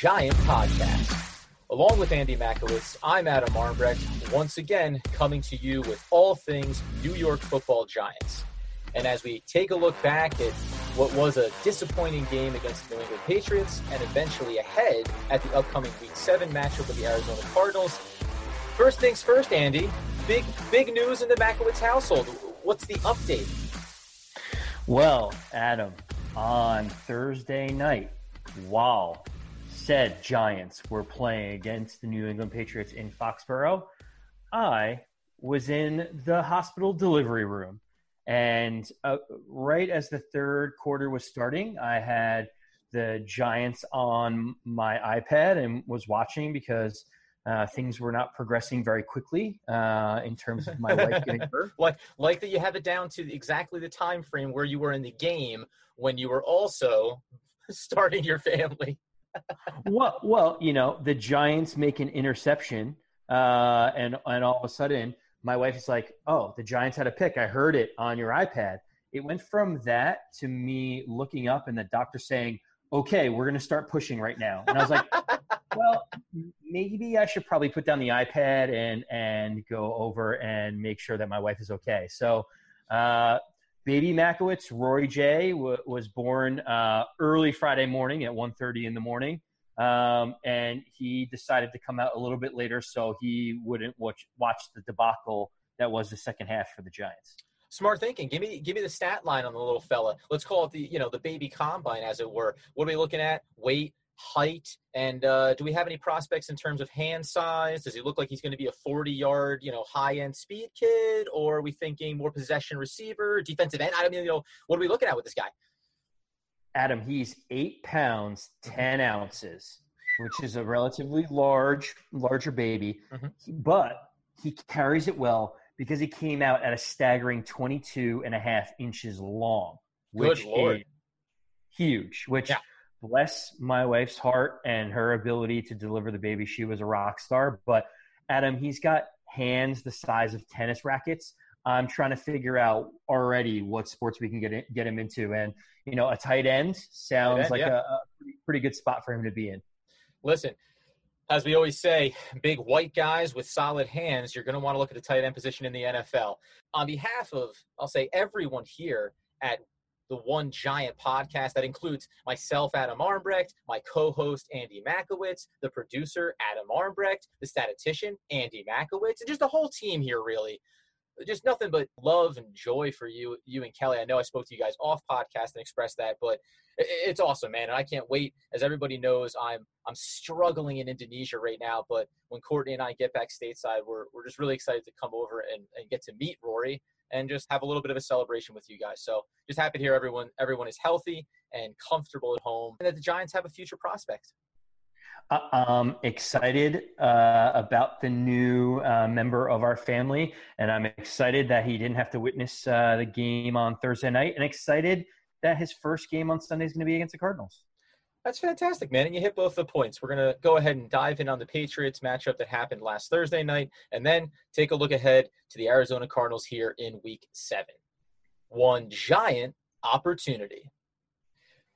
Giant Podcast. Along with Andy Makowitz, I'm Adam Armbrecht, once again coming to you with all things New York football giants. And as we take a look back at what was a disappointing game against the New England Patriots and eventually ahead at the upcoming Week 7 matchup with the Arizona Cardinals, first things first, Andy, big, big news in the Makowitz household. What's the update? Well, Adam, on Thursday night, while said Giants were playing against the New England Patriots in Foxborough, I was in the hospital delivery room. And uh, right as the third quarter was starting, I had the Giants on my iPad and was watching because uh, things were not progressing very quickly uh, in terms of my wife getting hurt. like, like that you have it down to exactly the time frame where you were in the game when you were also starting your family. Well, well, you know, the Giants make an interception, uh, and and all of a sudden, my wife is like, "Oh, the Giants had a pick. I heard it on your iPad." It went from that to me looking up and the doctor saying, "Okay, we're going to start pushing right now," and I was like. well, maybe I should probably put down the iPad and and go over and make sure that my wife is okay. So, uh, baby Makowitz, Roy J, w- was born uh, early Friday morning at 1.30 in the morning. Um, and he decided to come out a little bit later so he wouldn't watch, watch the debacle that was the second half for the Giants. Smart thinking. Give me give me the stat line on the little fella. Let's call it the you know the baby combine as it were. What are we looking at? Weight, height, and uh, do we have any prospects in terms of hand size? Does he look like he's going to be a 40 yard, you know, high end speed kid, or are we thinking more possession receiver, defensive end? I don't mean, you know, what are we looking at with this guy? Adam, he's eight pounds ten ounces, which is a relatively large, larger baby, mm-hmm. but he carries it well because he came out at a staggering 22 and a half inches long, which is huge. Which yeah bless my wife's heart and her ability to deliver the baby. She was a rock star. But Adam, he's got hands the size of tennis rackets. I'm trying to figure out already what sports we can get in, get him into, and you know, a tight end sounds tight end, like yeah. a, a pretty good spot for him to be in. Listen, as we always say, big white guys with solid hands, you're going to want to look at the tight end position in the NFL. On behalf of, I'll say, everyone here at the One Giant podcast that includes myself, Adam Armbrecht, my co host, Andy Makowitz, the producer, Adam Armbrecht, the statistician, Andy Makowitz, and just the whole team here, really. Just nothing but love and joy for you, you and Kelly. I know I spoke to you guys off podcast and expressed that, but it's awesome, man. And I can't wait. As everybody knows, I'm I'm struggling in Indonesia right now. But when Courtney and I get back stateside, we're we're just really excited to come over and, and get to meet Rory and just have a little bit of a celebration with you guys. So just happy to hear everyone everyone is healthy and comfortable at home, and that the Giants have a future prospect. Uh, I'm excited uh, about the new uh, member of our family, and I'm excited that he didn't have to witness uh, the game on Thursday night, and excited that his first game on Sunday is going to be against the Cardinals. That's fantastic, man. And you hit both the points. We're going to go ahead and dive in on the Patriots matchup that happened last Thursday night, and then take a look ahead to the Arizona Cardinals here in week seven. One giant opportunity.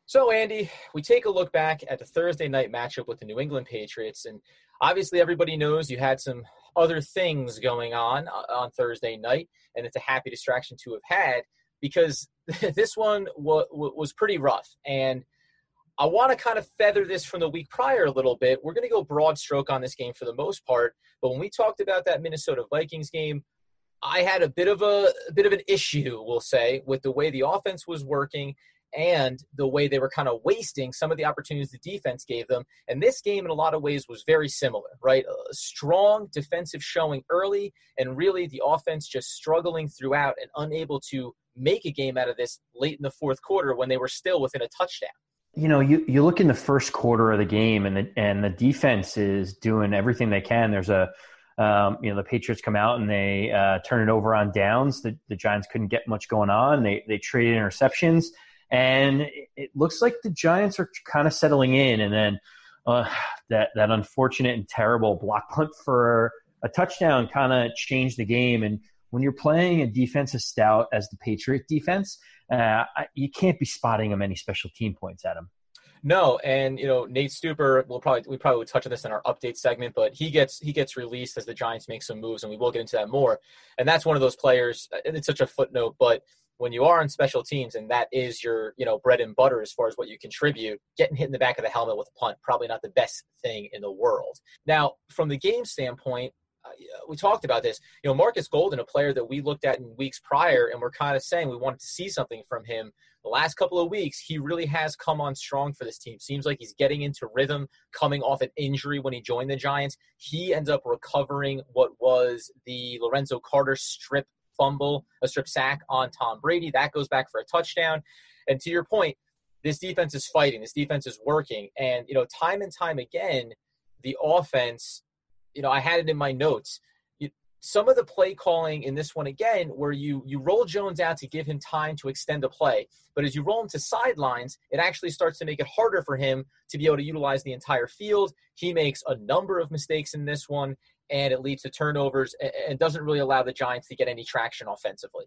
So, Andy, we take a look back at the Thursday night matchup with the New England Patriots, and obviously everybody knows you had some other things going on uh, on Thursday night, and it's a happy distraction to have had because this one was pretty rough. And I want to kind of feather this from the week prior a little bit. We're going to go broad stroke on this game for the most part, but when we talked about that Minnesota Vikings game, I had a bit of a, a bit of an issue, we'll say, with the way the offense was working and the way they were kind of wasting some of the opportunities the defense gave them. And this game, in a lot of ways, was very similar, right? A strong defensive showing early, and really the offense just struggling throughout and unable to make a game out of this late in the fourth quarter when they were still within a touchdown you know, you, you look in the first quarter of the game, and the and the defense is doing everything they can. There's a, um, you know, the Patriots come out and they uh, turn it over on downs. The, the Giants couldn't get much going on. They they traded interceptions, and it looks like the Giants are kind of settling in. And then uh, that that unfortunate and terrible block punt for a touchdown kind of changed the game. And when you're playing a defensive stout as the Patriot defense, uh, you can't be spotting them any special team points at them. No, and you know Nate Stupar. We'll probably we probably would touch on this in our update segment, but he gets he gets released as the Giants make some moves, and we will get into that more. And that's one of those players. And it's such a footnote, but when you are on special teams and that is your you know bread and butter as far as what you contribute, getting hit in the back of the helmet with a punt probably not the best thing in the world. Now, from the game standpoint, Uh, we talked about this. You know, Marcus Golden, a player that we looked at in weeks prior, and we're kind of saying we wanted to see something from him. The last couple of weeks, he really has come on strong for this team. Seems like he's getting into rhythm, coming off an injury when he joined the Giants. He ends up recovering what was the Lorenzo Carter strip fumble, a strip sack on Tom Brady. That goes back for a touchdown. And to your point, this defense is fighting. This defense is working. And, you know, time and time again, the offense you know, I had it in my notes. Some of the play calling in this one again, where you you roll Jones out to give him time to extend the play, but as you roll him to sidelines, it actually starts to make it harder for him to be able to utilize the entire field. He makes a number of mistakes in this one, and it leads to turnovers and, and doesn't really allow the Giants to get any traction offensively.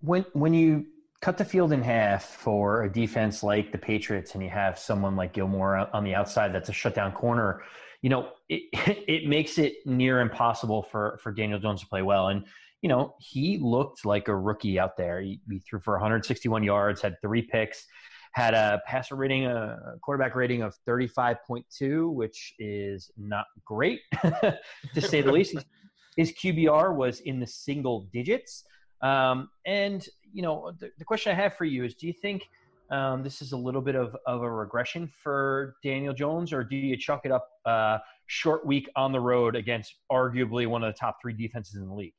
When when you cut the field in half for a defense like the Patriots, and you have someone like Gilmore on the outside that's a shutdown corner you know, it, it makes it near impossible for, for Daniel Jones to play well. And, you know, he looked like a rookie out there. He, he threw for 161 yards, had three picks, had a passer rating, a quarterback rating of 35.2, which is not great to say the least. His QBR was in the single digits. Um, and, you know, the, the question I have for you is do you think – um, this is a little bit of, of a regression for Daniel Jones, or do you chalk it up uh, short week on the road against arguably one of the top three defenses in the league?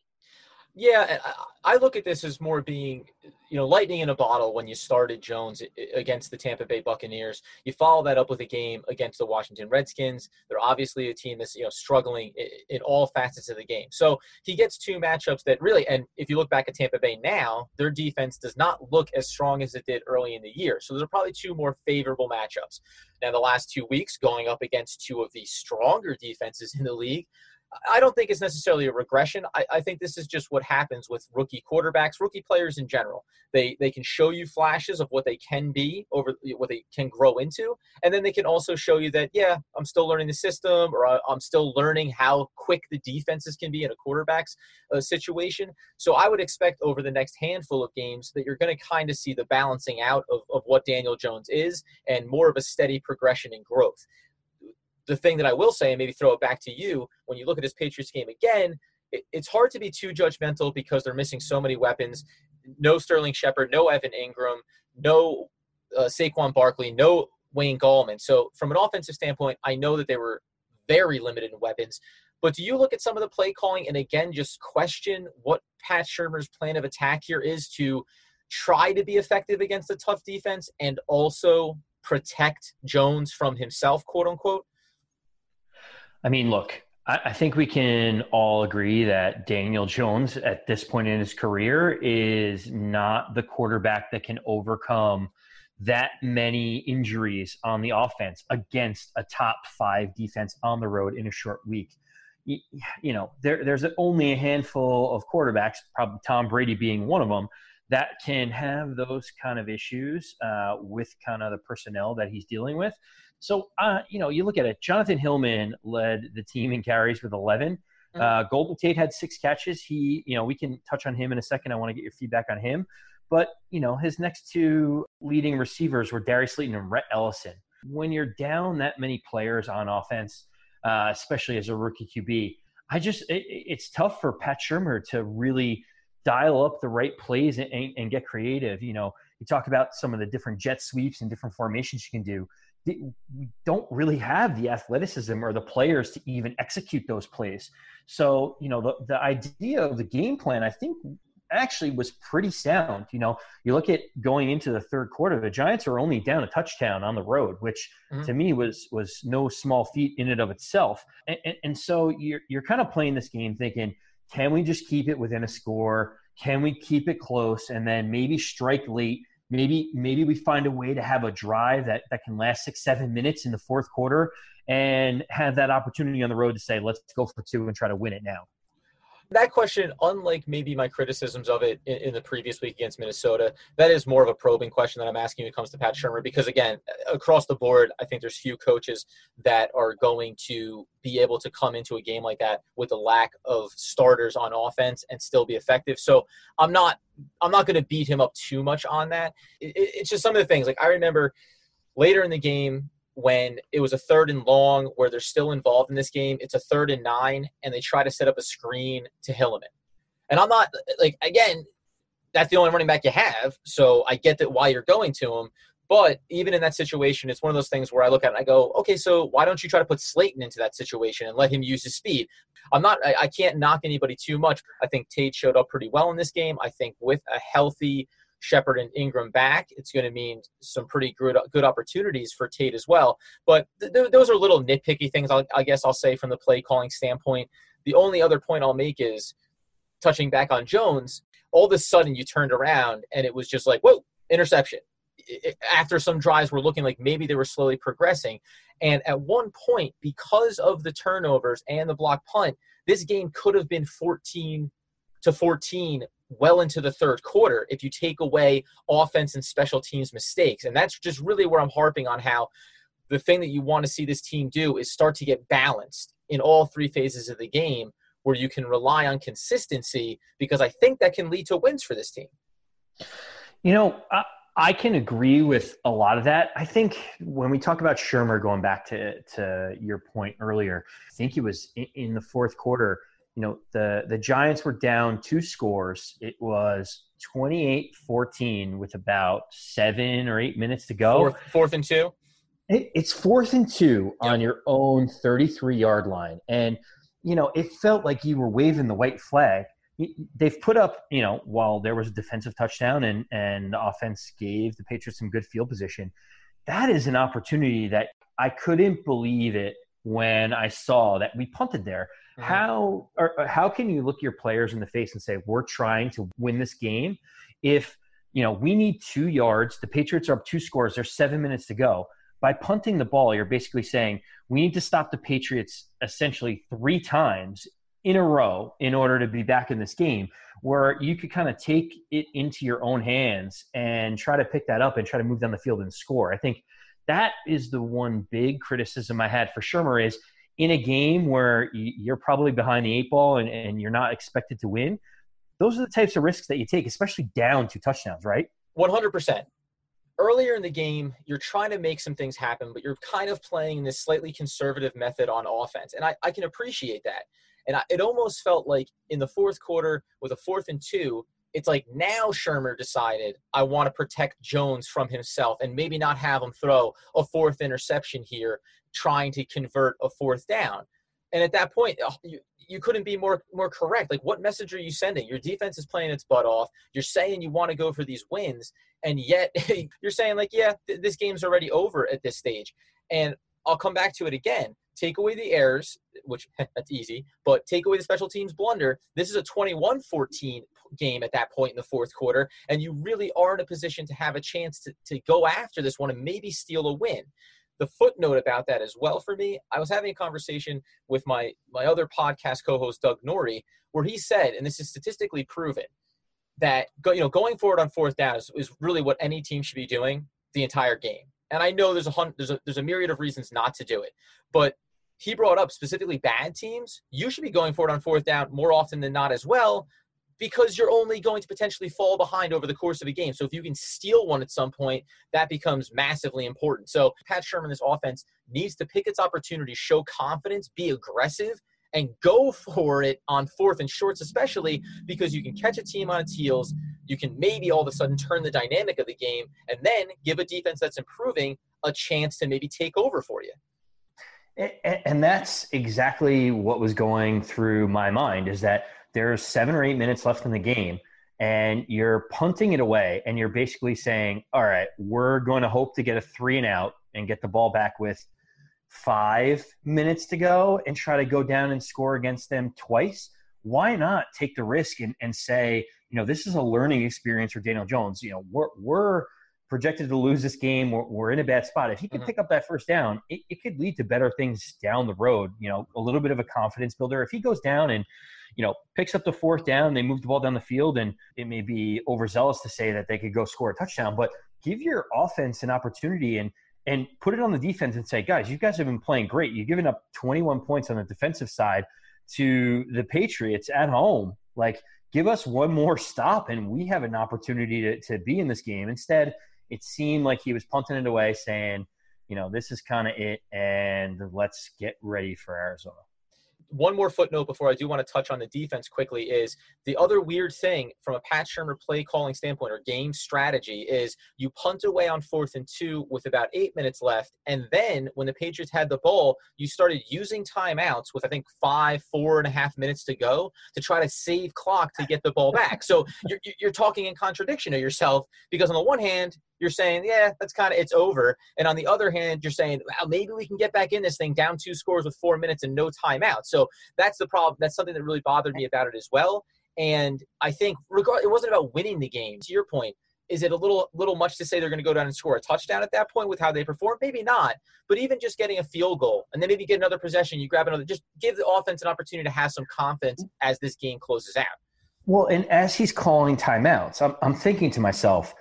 Yeah, I look at this as more being, you know, lightning in a bottle when you started Jones against the Tampa Bay Buccaneers. You follow that up with a game against the Washington Redskins. They're obviously a team that's, you know, struggling in all facets of the game. So he gets two matchups that really, and if you look back at Tampa Bay now, their defense does not look as strong as it did early in the year. So there are probably two more favorable matchups. Now, the last two weeks going up against two of the stronger defenses in the league, I don't think it's necessarily a regression. I, I, think this is just what happens with rookie quarterbacks, rookie players in general. They they can show you flashes of what they can be over what they can grow into, and then they can also show you that yeah, I'm still learning the system, or I'm still learning how quick the defenses can be in a quarterback's uh, situation. So I would expect over the next handful of games that you're going to kind of see the balancing out of, of what Daniel Jones is, and more of a steady progression in growth the thing that I will say, and maybe throw it back to you, when you look at this Patriots game again, it, it's hard to be too judgmental because they're missing so many weapons. No Sterling Shepard, no Evan Engram, no uh, Saquon Barkley, no Wayne Gallman. So from an offensive standpoint, I know that they were very limited in weapons. But do you look at some of the play calling and again just question what Pat Shurmur's plan of attack here is to try to be effective against a tough defense and also protect Jones from himself, quote unquote? I mean, look, I, think we can all agree that Daniel Jones at this point in his career is not the quarterback that can overcome that many injuries on the offense against a top five defense on the road in a short week. You, you know, there, there's only a handful of quarterbacks, probably Tom Brady being one of them, that can have those kind of issues uh, with kind of the personnel that he's dealing with. So, uh, you know, you look at it. Jonathan Hilliman led the team in carries with 11. Mm-hmm. Uh, Golden Tate had six catches. He, you know, we can touch on him in a second. I want to get your feedback on him. But, you know, his next two leading receivers were Darius Slayton and Rhett Ellison. When you're down that many players on offense, uh, especially as a rookie QB, I just, it, it's tough for Pat Shurmur to really dial up the right plays and, and, and get creative. You know, you talk about some of the different jet sweeps and different formations you can do we don't really have the athleticism or the players to even execute those plays. So, you know, the, the idea of the game plan, I think, actually was pretty sound. You know, you look at going into the third quarter, the Giants are only down a touchdown on the road, which mm-hmm. to me was was no small feat in and of itself. And, and, and so you're you're kind of playing this game thinking, can we just keep it within a score? Can we keep it close and then maybe strike late? Maybe maybe we find a way to have a drive that, that can last six seven minutes in the fourth quarter and have that opportunity on the road to say let's go for two and try to win it now That question, unlike maybe my criticisms of it in, in, the previous week against Minnesota, that is more of a probing question that I'm asking when it comes to Pat Shurmur. Because again, across the board, I think there's few coaches that are going to be able to come into a game like that with a lack of starters on offense and still be effective. So I'm not, I'm not going to beat him up too much on that. It, it's just some of the things. Like I remember later in the game, when it was a third and long where they're still involved in this game. It's a third and nine, and they try to set up a screen to Hilliman. And I'm not like again, that's the only running back you have, so I get that why you're going to him. But even in that situation, it's one of those things where I look at it and I go, okay, so why don't you try to put Slayton into that situation and let him use his speed? I'm not, I, I can't knock anybody too much. I think Tate showed up pretty well in this game. I think with a healthy Shepard and Engram back, it's going to mean some pretty good good opportunities for Tate as well. But th- th- those are little nitpicky things. I'll, I guess I'll say from the play calling standpoint. The only other point I'll make is touching back on Jones. All of a sudden, you turned around and it was just like, whoa, interception. After some drives were looking like maybe they were slowly progressing. And at one point, because of the turnovers and the block punt, this game could have been 14 to 14 well into the third quarter if you take away offense and special teams mistakes. And that's just really where I'm harping on how the thing that you want to see this team do is start to get balanced in all three phases of the game where you can rely on consistency because I think that can lead to wins for this team. You know, I, I can agree with a lot of that. I think when we talk about Shurmur, going back to, to your point earlier, I think he was in, in the fourth quarter – you know, the, the Giants were down two scores. It was 28 14 with about seven or eight minutes to go. Fourth, fourth and two? It, it's fourth and two yep. on your own 33 yard line. And, you know, it felt like you were waving the white flag. They've put up, you know, while there was a defensive touchdown and, and the offense gave the Patriots some good field position, that is an opportunity that I couldn't believe it when I saw that we punted there. Mm-hmm. How or how can you look your players in the face and say we're trying to win this game if you know we need two yards, the Patriots are up two scores, there's seven minutes to go. By punting the ball, you're basically saying we need to stop the Patriots essentially three times in a row in order to be back in this game where you could kind of take it into your own hands and try to pick that up and try to move down the field and score. I think that is the one big criticism I had for Shurmur is in a game where you're probably behind the eight ball and, and you're not expected to win, those are the types of risks that you take, especially down two touchdowns, right? 100%. Earlier in the game, you're trying to make some things happen, but you're kind of playing this slightly conservative method on offense. And I, I can appreciate that. And I, it almost felt like in the fourth quarter, with a fourth and two, it's like now Shurmur decided I want to protect Jones from himself and maybe not have him throw a fourth interception here, trying to convert a fourth down. And at that point, oh, you, you couldn't be more more correct. Like, what message are you sending? Your defense is playing its butt off. You're saying you want to go for these wins, and yet you're saying like, yeah, th- this game's already over at this stage. And I'll come back to it again. Take away the errors, which that's easy, but take away the special teams blunder. This is a 21 14 game at that point in the fourth quarter, and you really are in a position to have a chance to, to go after this one and maybe steal a win. The footnote about that as well for me, I was having a conversation with my, my other podcast co host, Doug Norrie, where he said, and this is statistically proven, that go, you know going forward on fourth down is, is really what any team should be doing the entire game and I know there's a hun- there's a there's a myriad of reasons not to do it, but he brought up specifically bad teams. You should be going forward on fourth down more often than not as well, because you're only going to potentially fall behind over the course of a game. So if you can steal one at some point, that becomes massively important. So Pat Shurmur, this offense needs to pick its opportunities, show confidence, be aggressive, and go for it on fourth and shorts, especially because you can catch a team on its heels. You can maybe all of a sudden turn the dynamic of the game and then give a defense that's improving a chance to maybe take over for you. And that's exactly what was going through my mind is that there's seven or eight minutes left in the game and you're punting it away and you're basically saying, all right, we're going to hope to get a three and out and get the ball back with – five minutes to go and try to go down and score against them twice, why not take the risk and, and say, you know, this is a learning experience for Daniel Jones. You know, we're, we're projected to lose this game. We're, we're in a bad spot. If he can mm-hmm. pick up that first down, it, it could lead to better things down the road. You know, a little bit of a confidence builder. If he goes down and you know, picks up the fourth down, they move the ball down the field, and it may be overzealous to say that they could go score a touchdown, but give your offense an opportunity and and put it on the defense and say, guys, you guys have been playing great. You've given up 21 points on the defensive side to the Patriots at home. Like, give us one more stop and we have an opportunity to, to be in this game. Instead, it seemed like he was punting it away, saying, you know, this is kind of it, and let's get ready for Arizona one more footnote before I do want to touch on the defense quickly is the other weird thing from a Pat Shurmur play calling standpoint or game strategy is you punt away on fourth and two with about eight minutes left. And then when the Patriots had the ball, you started using timeouts with, I think, five, four and a half minutes to go to try to save clock to get the ball back. So you're, you're talking in contradiction of yourself because on the one hand, you're saying, yeah, that's kind of it's over. And on the other hand, you're saying, maybe we can get back in this thing down two scores with four minutes and no timeout. So that's the problem. That's something that really bothered me about it as well. And I think regard it wasn't about winning the game. To your point, is it a little little much to say they're going to go down and score a touchdown at that point with how they perform? Maybe not. But even just getting a field goal and then maybe get another possession, you grab another. Just give the offense an opportunity to have some confidence as this game closes out. Well, and as he's calling timeouts, I'm, I'm thinking to myself,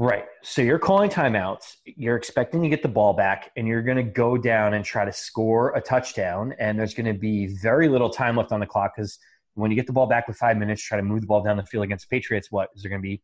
Right. So you're calling timeouts. You're expecting to get the ball back, and you're going to go down and try to score a touchdown. And there's going to be very little time left on the clock because when you get the ball back with five minutes, try to move the ball down the field against the Patriots. What is there going to be?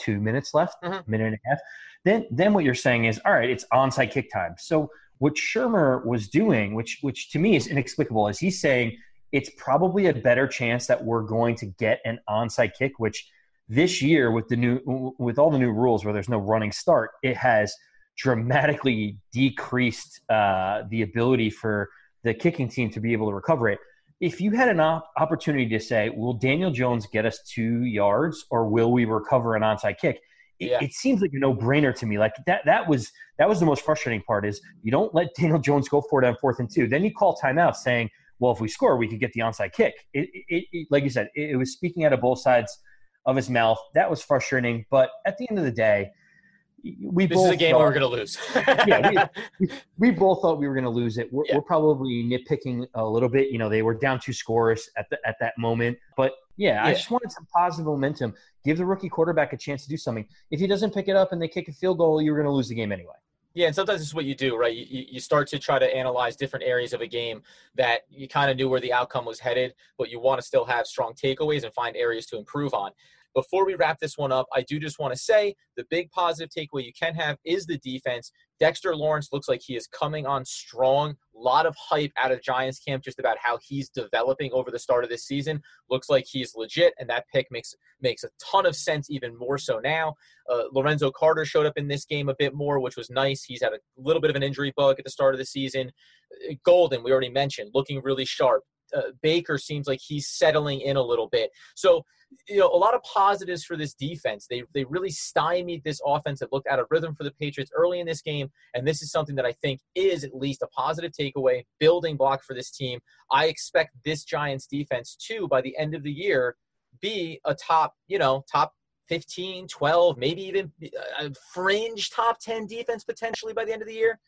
Two minutes left, mm-hmm. minute and a half. Then, then what you're saying is, all right, it's onside kick time. So what Shurmur was doing, which which to me is inexplicable, is he's saying it's probably a better chance that we're going to get an onside kick, which this year, with the new with all the new rules where there's no running start, it has dramatically decreased uh, the ability for the kicking team to be able to recover it. If you had an op- opportunity to say, "Will Daniel Jones get us two yards, or will we recover an onside kick?" It, yeah. it, seems like a no-brainer to me. Like that that was that was the most frustrating part is you don't let Daniel Jones go for it on fourth and two. Then you call timeout saying, "Well, if we score, we could get the onside kick." It, it, it like you said, it, was speaking out of both sides of his mouth. That was frustrating. But at the end of the day, we this both is a game thought, we're going to lose. yeah, we, we, both thought we were going to lose it. We're, yeah. we're, probably nitpicking a little bit. You know, they were down two scores at the, at that moment, but yeah, yeah, I just wanted some positive momentum. Give the rookie quarterback a chance to do something. If he doesn't pick it up and they kick a field goal, you're going to lose the game anyway. Yeah, and sometimes it's what you do, right? You, you start to try to analyze different areas of a game that you kind of knew where the outcome was headed, but you want to still have strong takeaways and find areas to improve on. Before we wrap this one up, I do just want to say the big positive takeaway you can have is the defense. Dexter Lawrence looks like he is coming on strong. A lot of hype out of Giants camp just about how he's developing over the start of this season. Looks like he's legit, and that pick makes makes a ton of sense, even more so now. Uh, Lorenzo Carter showed up in this game a bit more, which was nice. He's had a little bit of an injury bug at the start of the season. Uh, Golden, we already mentioned, looking really sharp. Uh, Baker seems like he's settling in a little bit. So you know, a lot of positives for this defense. They they really stymied this offense that looked out of rhythm for the Patriots early in this game, and this is something that I think is at least a positive takeaway, building block for this team. I expect this Giants defense to, by the end of the year, be a top, you know, top 15, 12, maybe even a fringe top 10 defense potentially by the end of the year.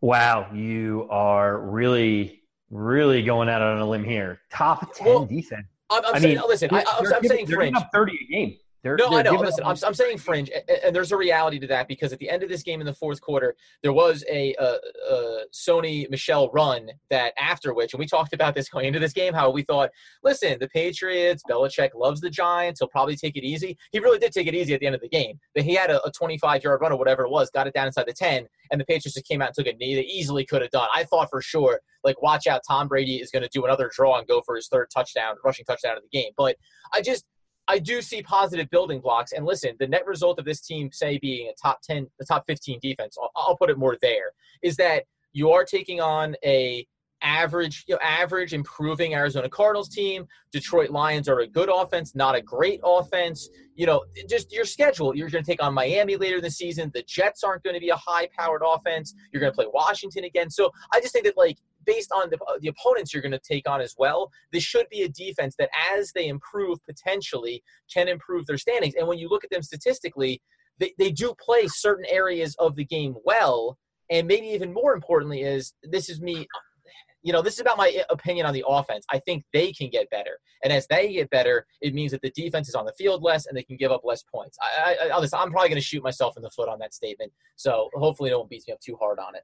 Wow, you are really, really going out on a limb here. Top 10 well, defense. I'm, I'm saying, mean, listen, I, am saying fringe. Up 30 a game. They're, no, they're I know. Listen, I'm, I'm saying fringe, and there's a reality to that because at the end of this game in the fourth quarter, there was a, a, a, Sony Michel run that after which, and we talked about this going into this game, how we thought, listen, the Patriots, Belichick loves the Giants, he'll probably take it easy. He really did take it easy at the end of the game. But he had a, a 25 yard run or whatever it was, got it down inside the 10, and the Patriots just came out and took a knee. They easily could have done. I thought for sure, like, watch out, Tom Brady is going to do another draw and go for his third touchdown, rushing touchdown of the game. But I just I do see positive building blocks. And listen, the net result of this team, say, being a top 10, the top 15 defense, I'll, I'll put it more there, is that you are taking on a average, you know, average improving Arizona Cardinals team. Detroit Lions are a good offense, not a great offense. You know, just your schedule. You're going to take on Miami later this season. The Jets aren't going to be a high-powered offense. You're going to play Washington again. So I just think that like based on the, uh, the opponents you're going to take on as well, this should be a defense that as they improve potentially can improve their standings. And when you look at them statistically, they, they do play certain areas of the game well. And maybe even more importantly is this is me you know, this is about my uh, opinion on the offense. I think they can get better, and as they get better, it means that the defense is on the field less and they can give up less points. I, I, I'm probably going to shoot myself in the foot on that statement, so hopefully no one beats me up too hard on it.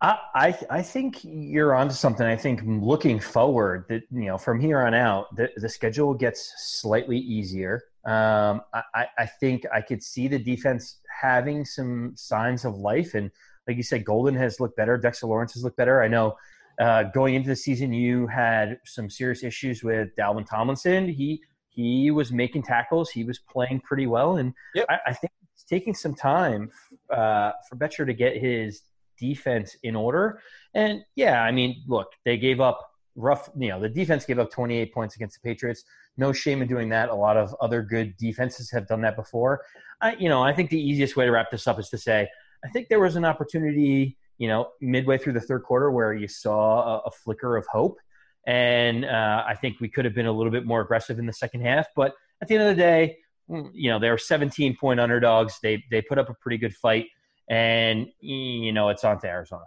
I, I think you're onto something. I think looking forward, that you know, from here on out, the, the schedule gets slightly easier. Um, I, I think I could see the defense having some signs of life, and like you said, Golden has looked better. Dexter Lawrence has looked better. I know uh, going into the season, you had some serious issues with Dalvin Tomlinson. He he was making tackles. He was playing pretty well, and yep. I, I, think it's taking some time uh, for Bettcher to get his defense in order. And yeah, I mean, look, they gave up rough. You know, the defense gave up 28 points against the Patriots. No shame in doing that. A lot of other good defenses have done that before. I, you know, I think the easiest way to wrap this up is to say I think there was an opportunity you know, midway through the third quarter where you saw a, a flicker of hope. And uh, I think we could have been a little bit more aggressive in the second half. But at the end of the day, mm, you know, they were 17 point underdogs. They, they put up a pretty good fight. And, you know, it's on to Arizona.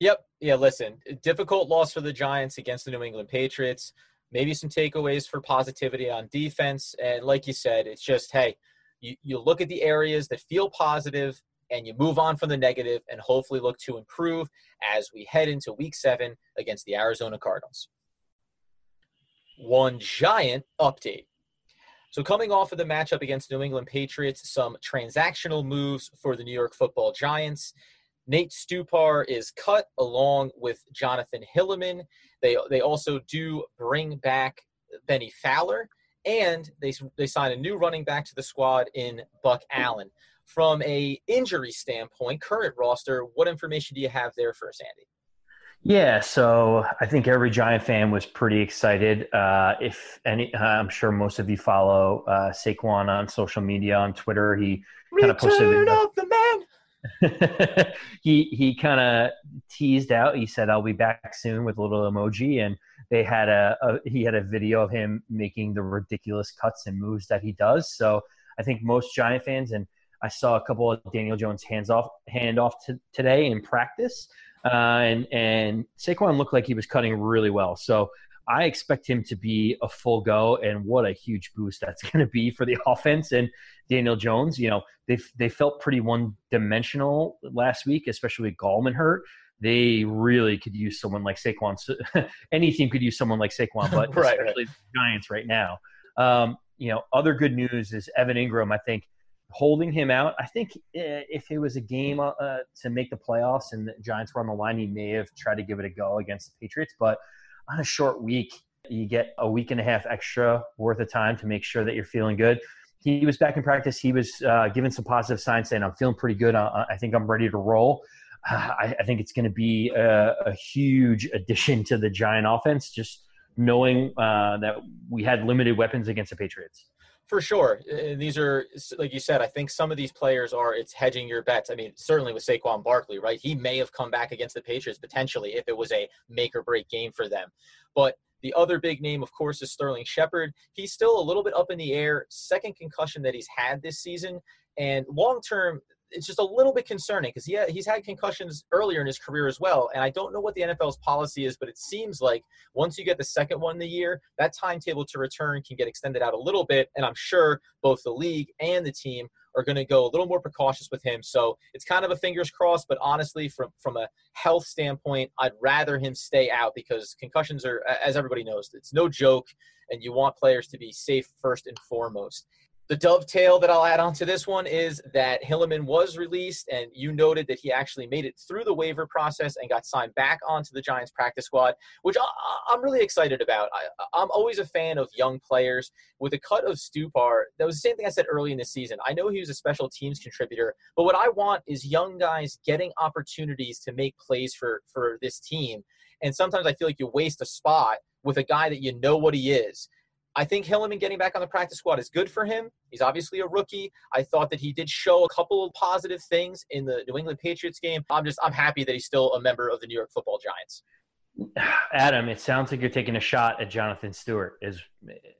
Yep. Yeah, listen, difficult loss for the Giants against the New England Patriots. Maybe some takeaways for positivity on defense. And like you said, it's just, hey, you, you look at the areas that feel positive and you move on from the negative and hopefully look to improve as we head into week seven against the Arizona Cardinals. One giant update. So, coming off of the matchup against New England Patriots, some transactional moves for the New York football Giants. Nate Stupar is cut along with Jonathan Hilliman. They, they also do bring back Bennie Fowler, and they, they sign a new running back to the squad in Buck Allen from a injury standpoint, current roster, what information do you have there for us, Andy? Yeah, so I think every Giant fan was pretty excited. Uh, if any, I'm sure most of you follow uh, Saquon on social media on Twitter. He kind of posted of the man. he he kind of teased out. He said, "I'll be back soon" with a little emoji, and they had a, a he had a video of him making the ridiculous cuts and moves that he does. So I think most Giant fans and I saw a couple of Daniel Jones hands off hand off today in practice, uh, and and Saquon looked like he was cutting really well. So I expect him to be a full go, and what a huge boost that's going to be for the offense and Daniel Jones. You know, they they felt pretty one dimensional last week, especially with Gallman hurt. They really could use someone like Saquon. Any team could use someone like Saquon, but right, especially right. the Giants right now. Um, you know, other good news is Evan Engram. I think holding him out. I think eh, if it was a game uh, to make the playoffs and the Giants were on the line, he may have tried to give it a go against the Patriots. But on a short week, you get a week and a half extra worth of time to make sure that you're feeling good. He was back in practice. He was uh, giving some positive signs, saying, "I'm feeling pretty good. I, I think I'm ready to roll." Uh, I, I, think it's going to be a, a, huge addition to the Giant offense. Just knowing uh, that we had limited weapons against the Patriots. For sure. And these are, like you said, I think some of these players are, it's hedging your bets. I mean, certainly with Saquon Barkley, right? He may have come back against the Patriots potentially if it was a make or break game for them. But the other big name, of course, is Sterling Shepard. He's still a little bit up in the air. Second concussion that he's had this season. And long term, it's just a little bit concerning because he he's had concussions earlier in his career as well. And I don't know what the NFL's policy is, but it seems like once you get the second one in the year, that timetable to return can get extended out a little bit. And I'm sure both the league and the team are going to go a little more precautious with him. So it's kind of a fingers crossed. But honestly, from from a health standpoint, I'd rather him stay out because concussions are, as everybody knows, it's no joke, and you want players to be safe first and foremost. The dovetail that I'll add on to this one is that Hilliman was released, and you noted that he actually made it through the waiver process and got signed back onto the Giants practice squad, which I'm really excited about. I, am always a fan of young players. With the cut of Stupar, that was the same thing I said early in the season. I know he was a special teams contributor, but what I want is young guys getting opportunities to make plays for for this team. And sometimes I feel like you waste a spot with a guy that you know what he is. I think Hilliman getting back on the practice squad is good for him. He's obviously a rookie. I thought that he did show a couple of positive things in the New England Patriots game. I'm just I'm happy that he's still a member of the New York Football Giants. Adam, it sounds like you're taking a shot at Jonathan Stewart. Is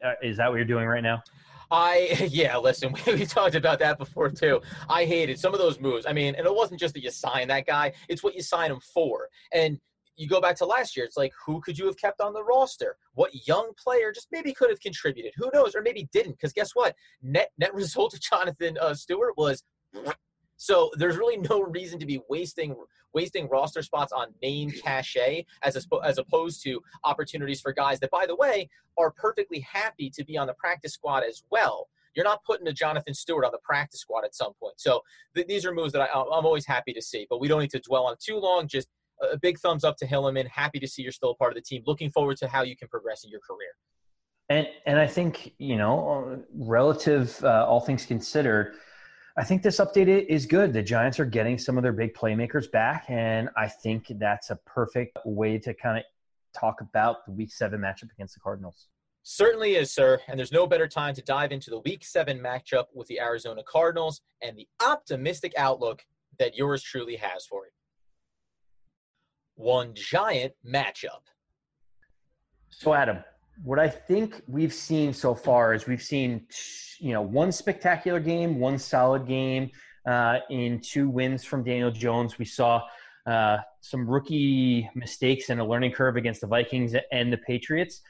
uh, is that what you're doing right now? I yeah, listen, we, we talked about that before too. I hated some of those moves. I mean, and it wasn't just that you sign that guy; it's what you sign him for. And you go back to last year, it's like who could you have kept on the roster? What young player just maybe could have contributed? Who knows? Or maybe didn't? Because guess what? Net net result of Jonathan uh, Stewart was so there's really no reason to be wasting wasting roster spots on name cachet as a, as opposed to opportunities for guys that, by the way, are perfectly happy to be on the practice squad as well. You're not putting a Jonathan Stewart on the practice squad at some point. So th- these are moves that I, I'm always happy to see, but we don't need to dwell on too long. Just a big thumbs up to Hilliman. Happy to see you're still a part of the team. Looking forward to how you can progress in your career. And and I think you know, relative uh, all things considered, I think this update is good. The Giants are getting some of their big playmakers back, and I think that's a perfect way to kind of talk about the Week Seven matchup against the Cardinals. Certainly is, sir. And there's no better time to dive into the Week Seven matchup with the Arizona Cardinals and the optimistic outlook that yours truly has for it one giant matchup. So, Adam, what I think we've seen so far is we've seen, you know, one spectacular game, one solid game, uh, in two wins from Daniel Jones. We saw uh, some rookie mistakes and a learning curve against the Vikings and the Patriots.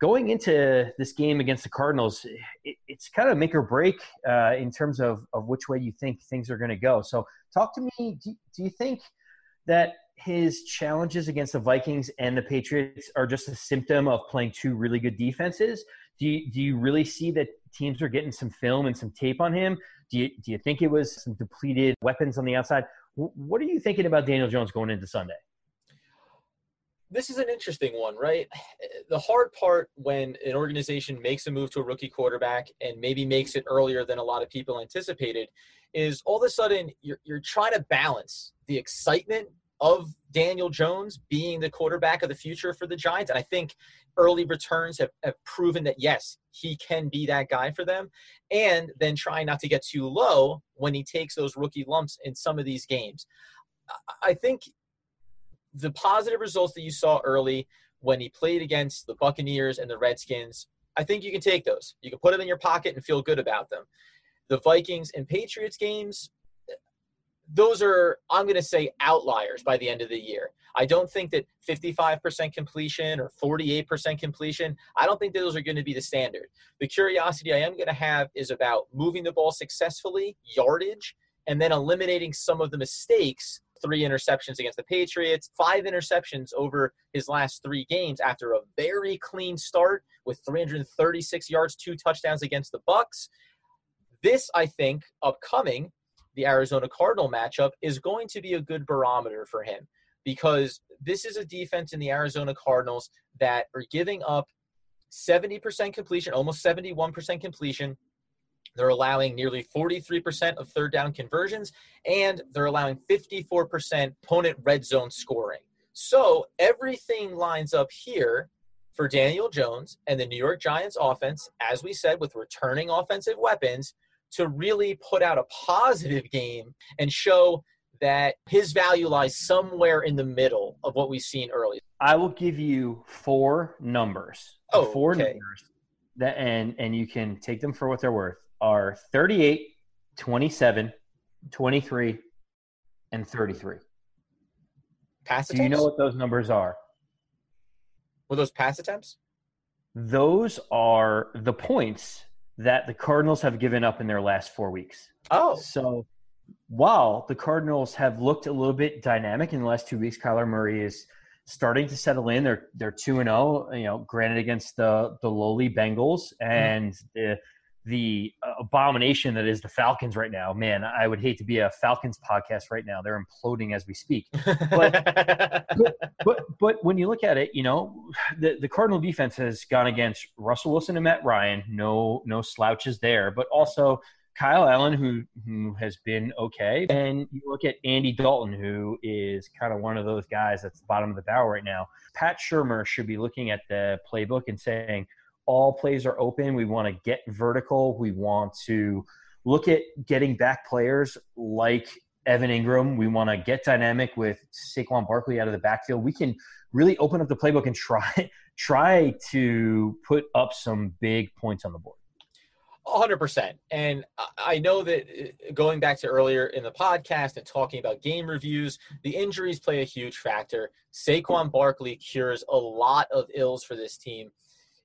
Going into this game against the Cardinals, it, it's kind of make or break uh, in terms of, of which way you think things are going to go. So, talk to me. Do, do you think that his challenges against the Vikings and the Patriots are just a symptom of playing two really good defenses? Do you, do you really see that teams are getting some film and some tape on him? Do you, do you think it was some depleted weapons on the outside? What are you thinking about Daniel Jones going into Sunday? This is an interesting one, right? The hard part when an organization makes a move to a rookie quarterback and maybe makes it earlier than a lot of people anticipated is all of a sudden you're, you're trying to balance the excitement of Daniel Jones being the quarterback of the future for the Giants. And I think early returns have, have proven that, yes, he can be that guy for them. And then trying not to get too low when he takes those rookie lumps in some of these games. I think the positive results that you saw early when he played against the Buccaneers and the Redskins, I think you can take those. You can put them in your pocket and feel good about them. The Vikings and Patriots games, those are i'm going to say outliers by the end of the year. I don't think that 55% completion or 48% completion i don't think those are going to be the standard. The curiosity i am going to have is about moving the ball successfully yardage and then eliminating some of the mistakes three interceptions against the patriots five interceptions over his last three games after a very clean start with 336 yards two touchdowns against the bucks this i think upcoming the Arizona Cardinal matchup is going to be a good barometer for him because this is a defense in the Arizona Cardinals that are giving up 70% completion, almost 71% completion. They're allowing nearly 43% of third down conversions, and they're allowing 54% opponent red zone scoring. So everything lines up here for Daniel Jones and the New York Giants offense, as we said, with returning offensive weapons to really put out a positive game and show that his value lies somewhere in the middle of what we've seen early. I will give you four numbers. Oh, four okay. numbers that and and you can take them for what they're worth are 38, 27, 23 and 33. Pass attempts? Do you know what those numbers are? Were those pass attempts? Those are the points that the Cardinals have given up in their last four weeks. Oh. So while the Cardinals have looked a little bit dynamic in the last two weeks, Kyler Murray is starting to settle in. They're they're two and zero. Oh, you know, granted against the the lowly Bengals and mm-hmm. the the uh, abomination that is the Falcons right now. Man, I would hate to be a Falcons podcast right now. They're imploding as we speak. But but, but, but when you look at it, you know, the the Cardinal defense has gone against Russell Wilson and Matt Ryan. No no slouches there, but also Kyle Allen, who who has been okay, and you look at Andy Dalton, who is kind of one of those guys that's the bottom of the barrel right now. Pat Shurmur should be looking at the playbook and saying, all plays are open. We want to get vertical. We want to look at getting back players like Evan Engram. We want to get dynamic with Saquon Barkley out of the backfield. We can really open up the playbook and try try to put up some big points on the board. 100%. And I know that uh, going back to earlier in the podcast and talking about game reviews, the injuries play a huge factor. Saquon Barkley cures a lot of ills for this team.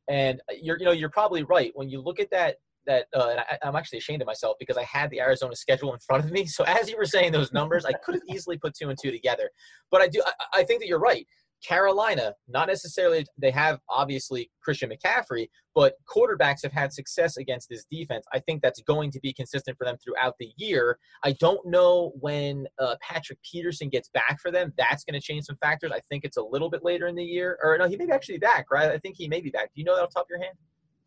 And uh, you're, you know, you're probably right. When you look at that, that, uh, and I, I'm actually ashamed of myself because I had the Arizona schedule in front of me. So as you were saying those numbers, I could have easily put two and two together. But I do, I, I think that you're right. Carolina, not necessarily, they have obviously Christian McCaffrey, but quarterbacks have had success against this defense. I think that's going to be consistent for them throughout the year. I don't know when uh, Patrick Peterson gets back for them. That's going to change some factors. I think it's a little bit later in the year. Or no, he may be actually back, right? I think he may be back. Do you know that off top of your hand?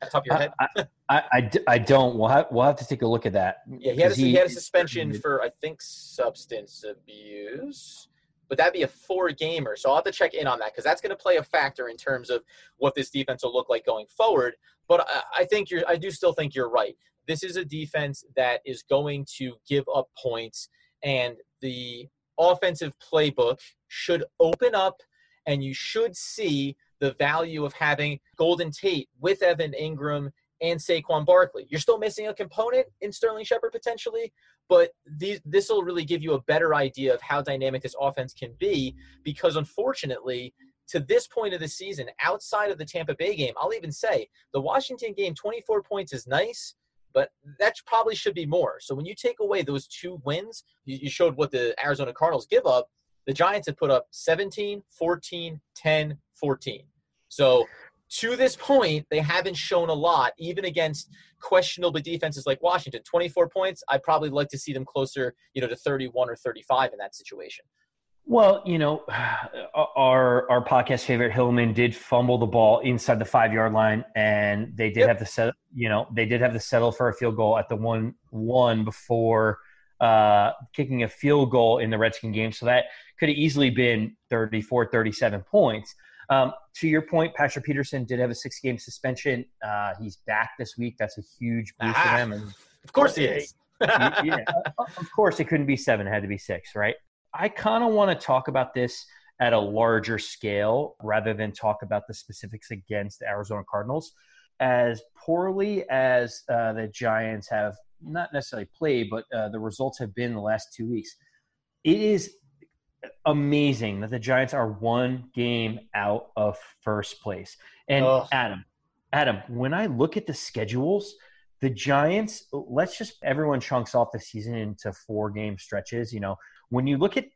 top of your head? I, I, I, I, don't. We'll have, we'll have to take a look at that. Yeah, he had, a, he, he had a suspension for, I think, substance abuse but that'd be a four gamer. So I'll have to check in on that because that's going to play a factor in terms of what this defense will look like going forward. But I, I think you're, I do still think you're right. This is a defense that is going to give up points, and the offensive playbook should open up, and you should see the value of having Golden Tate with Evan Engram and Saquon Barkley. You're still missing a component in Sterling Shepard potentially, but this will really give you a better idea of how dynamic this offense can be because unfortunately, to this point of the season, outside of the Tampa Bay game, I'll even say the Washington game, 24 points is nice, but that probably should be more. So when you take away those two wins, you showed what the Arizona Cardinals give up. The Giants have put up 17, 14, 10, 14. So to this point, they haven't shown a lot, even against questionable defenses like Washington. 24 points, I'd probably like to see them closer, you know, to 31 or 35 in that situation. Well, you know, our our podcast favorite Hilliman did fumble the ball inside the five yard line, and they did yep. have to set. You know, they did have to settle for a field goal at the one one before uh, kicking a field goal in the Redskin game. So that could have easily been 34, 37 points. Um, to your point, Patrick Peterson did have a six game suspension. Uh, he's back this week. That's a huge boost ah, for them. And, of course he is. yeah, of course it couldn't be seven. It had to be six, right? I kind of want to talk about this at a larger scale rather than talk about the specifics against the Arizona Cardinals. As poorly as uh, the Giants have not necessarily played, but uh, the results have been the last two weeks, it is amazing that the Giants are one game out of first place. And Ugh. Adam, Adam, when I look at the schedules, the Giants, let's just everyone chunks off the season into four game stretches. You know, when you look at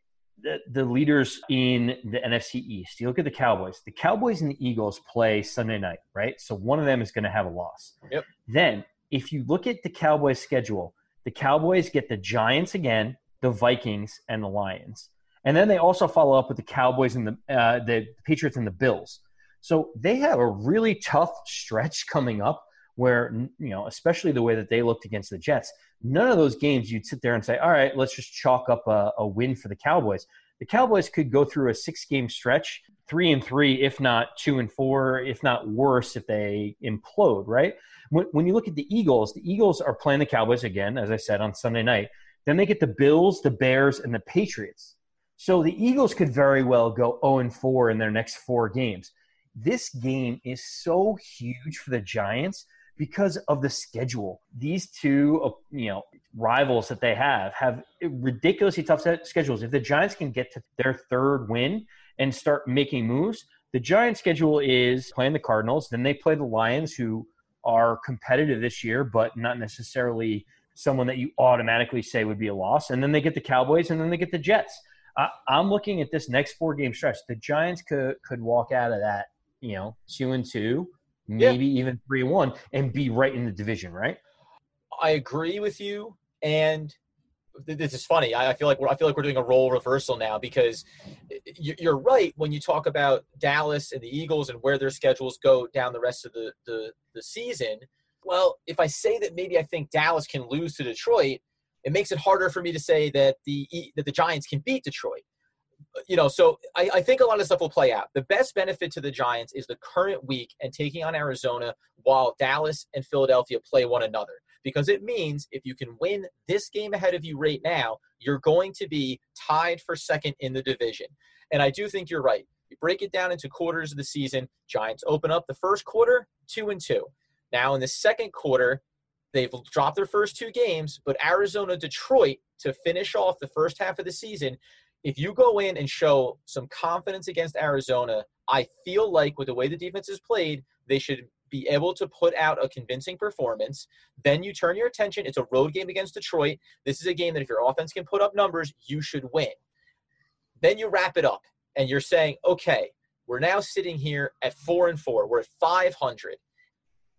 the, the leaders in the NFC East, you look at the Cowboys. The Cowboys and the Eagles play Sunday night, right? So one of them is going to have a loss. Yep. Then, if you look at the Cowboys schedule, the Cowboys get the Giants again, the Vikings, and the Lions. And then they also follow up with the Cowboys and the uh, the Patriots and the Bills. So they have a really tough stretch coming up where you know, especially the way that they looked against the Jets. None of those games you'd sit there and say, "All right, let's just chalk up a, a win for the Cowboys." The Cowboys could go through a six-game stretch, three and three, if not two and four, if not worse, if they implode. Right? When, when you look at the Eagles, the Eagles are playing the Cowboys again, as I said on Sunday night. Then they get the Bills, the Bears, and the Patriots. So the Eagles could very well go 0 and 4 in their next four games. This game is so huge for the Giants because of the schedule. These two, uh, you know, rivals that they have have ridiculously tough schedules. If the Giants can get to their third win and start making moves, the Giants' schedule is playing the Cardinals, then they play the Lions, who are competitive this year, but not necessarily someone that you automatically say would be a loss. And then they get the Cowboys, and then they get the Jets. I, am looking at this next four game stretch. The Giants could could walk out of that, you know, two and two, maybe yeah. even three and one, and be right in the division, right? I agree with you, and this is funny. I feel like we're I feel like we're doing a role reversal now because you're right when you talk about Dallas and the Eagles and where their schedules go down the rest of the the, the season. Well, if I say that maybe I think Dallas can lose to Detroit, it makes it harder for me to say that the that the Giants can beat Detroit. You know, so I, I think a lot of stuff will play out. The best benefit to the Giants is the current week and taking on Arizona while Dallas and Philadelphia play one another. Because it means if you can win this game ahead of you right now, you're going to be tied for second in the division. And I do think you're right. You break it down into quarters of the season. Giants open up the first quarter two and two. Now in the second quarter, They've dropped their first two games, but Arizona, Detroit to finish off the first half of the season. If you go in and show some confidence against Arizona, I feel like with the way the defense is played, they should be able to put out a convincing performance. Then you turn your attention. It's a road game against Detroit. This is a game that if your offense can put up numbers, you should win. Then you wrap it up and you're saying, okay, we're now sitting here at four and four. We're at 500.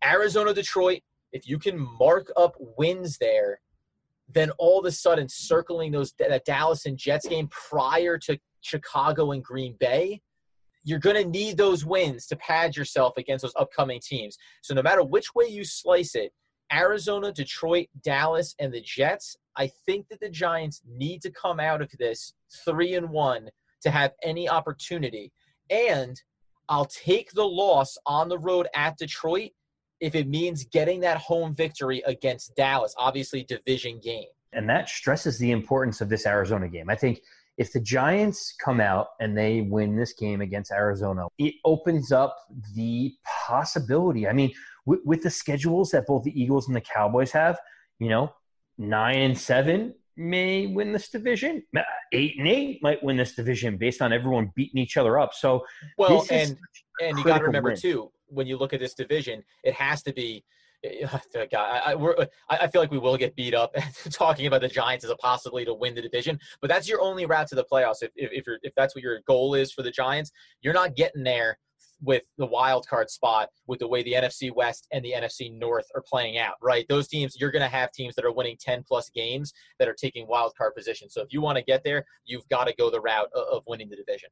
Arizona, Detroit, if you can mark up wins there, then all of a sudden circling those that Dallas and Jets game prior to Chicago and Green Bay, you're going to need those wins to pad yourself against those upcoming teams. So no matter which way you slice it, Arizona, Detroit, Dallas, and the Jets, I think that the Giants need to come out of this three and one to have any opportunity. And I'll take the loss on the road at Detroit if it means getting that home victory against Dallas, obviously division game. And that stresses the importance of this Arizona game. I think if the Giants come out and they win this game against Arizona, it opens up the possibility. I mean, with, with the schedules that both the Eagles and the Cowboys have, you know, nine and seven may win this division. Eight and eight might win this division based on everyone beating each other up. So, well, and and you got to remember win. too when you look at this division, it has to be eh, God, I, I, I, feel like we will get beat up talking about the Giants as a possibility to win the division, but that's your only route to the playoffs. If, if, if, if that's what your goal is for the Giants, you're not getting there with the wild card spot with the way the NFC West and the NFC North are playing out, right? Those teams, you're going to have teams that are winning 10 plus games that are taking wild card positions. So if you want to get there, you've got to go the route of winning the division.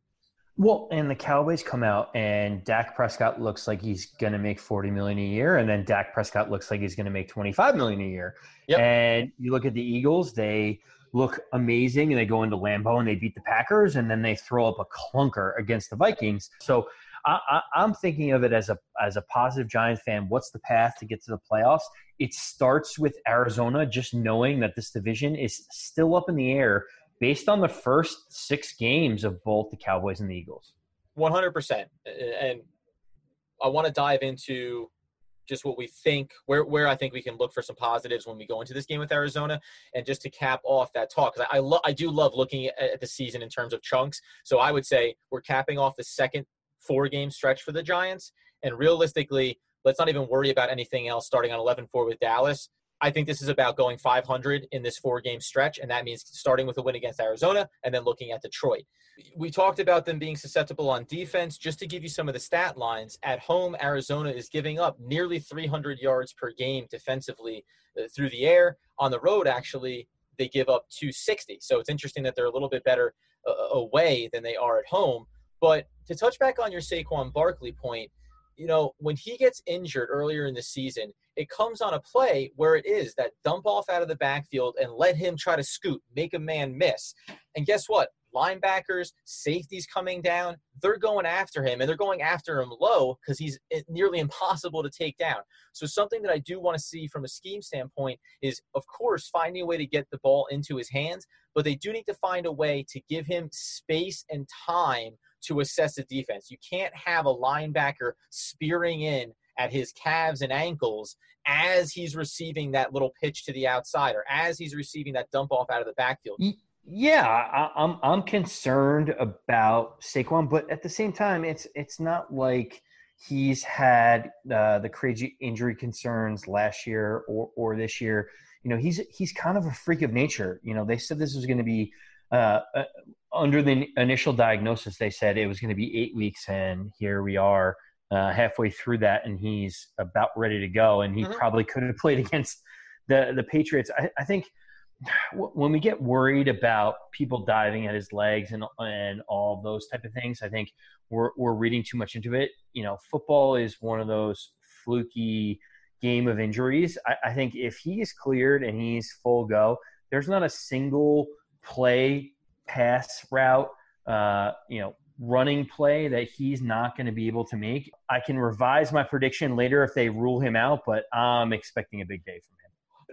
Well, and the Cowboys come out and Dak Prescott looks like he's going to make 40 million a year and then Dak Prescott looks like he's going to make 25 million a year. Yep. And you look at the Eagles, they look amazing and they go into Lambeau and they beat the Packers and then they throw up a clunker against the Vikings. So I, am thinking of it as a as a positive Giants fan. What's the path to get to the playoffs? It starts with Arizona, just knowing that this division is still up in the air based on the first six games of both the Cowboys and the Eagles. 100%. And I want to dive into just what we think, where, where I think we can look for some positives when we go into this game with Arizona. And just to cap off that talk, because I, I, lo- I do love looking at the season in terms of chunks. So I would say we're capping off the second four game stretch for the Giants. And realistically, let's not even worry about anything else starting on 11 4 with Dallas. I think this is about going 500 in this four game stretch, and that means starting with a win against Arizona and then looking at Detroit. We talked about them being susceptible on defense. Just to give you some of the stat lines, at home, Arizona is giving up nearly 300 yards per game defensively uh, through the air. On the road, actually, they give up 260. So it's interesting that they're a little bit better uh, away than they are at home. But to touch back on your Saquon Barkley point, you know, when he gets injured earlier in the season, it comes on a play where it is that dump off out of the backfield and let him try to scoot, make a man miss. And guess what? Linebackers, safeties coming down, they're going after him and they're going after him low because he's eh, nearly impossible to take down. So, something that I do want to see from a scheme standpoint is, of course, finding a way to get the ball into his hands, but they do need to find a way to give him space and time to assess the defense. You can't have a linebacker spearing in at his calves and ankles as he's receiving that little pitch to the outside or as he's receiving that dump off out of the backfield. Yeah, I, am I'm, I'm concerned about Saquon, but at the same time, it's it's not like he's had uh, the crazy injury concerns last year or or this year. You know, he's he's kind of a freak of nature. You know, they said this was going to be uh, uh, under the initial diagnosis. They said it was going to be eight weeks, and here we are uh, halfway through that, and he's about ready to go. And he mm-hmm. probably could have played against the the Patriots. I, I think when we get worried about people diving at his legs and and all those type of things, I think we're we're reading too much into it. You know, football is one of those fluky game of injuries. I, I think if he is cleared and he's full go, there's not a single play, pass route, uh, you know, running play that he's not going to be able to make. I can revise my prediction later if they rule him out, but I'm expecting a big day from him.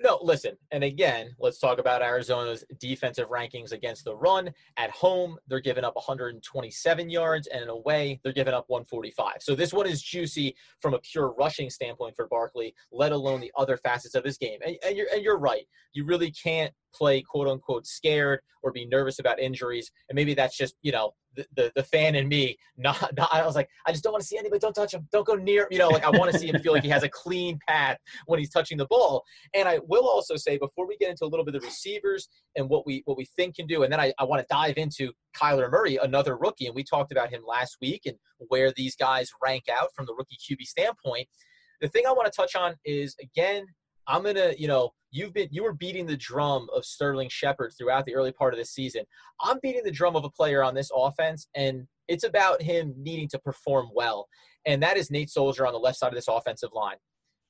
No, listen. And again, let's talk about Arizona's defensive rankings against the run. At home, they're giving up 127 yards, and away, they're giving up 145. So this one is juicy from a pure rushing standpoint for Barkley, let alone the other facets of his game. And, and you're, and you're right. You really can't play quote unquote scared or be nervous about injuries. And maybe that's just, you know, the, the, fan in me. Not, not, I was like, I just don't want to see anybody. Don't touch him. Don't go near. You know, like I want to see him feel like he has a clean path when he's touching the ball. And I will also say before we get into a little bit of the receivers and what we what we think can do, and then I, I want to dive into Kyler Murray, another rookie, and we talked about him last week and where these guys rank out from the rookie QB standpoint. The thing I want to touch on is again I'm gonna, you know, you've been you were beating the drum of Sterling Shepard throughout the early part of the season. I'm beating the drum of a player on this offense, and it's about him needing to perform well. And that is Nate Solder on the left side of this offensive line.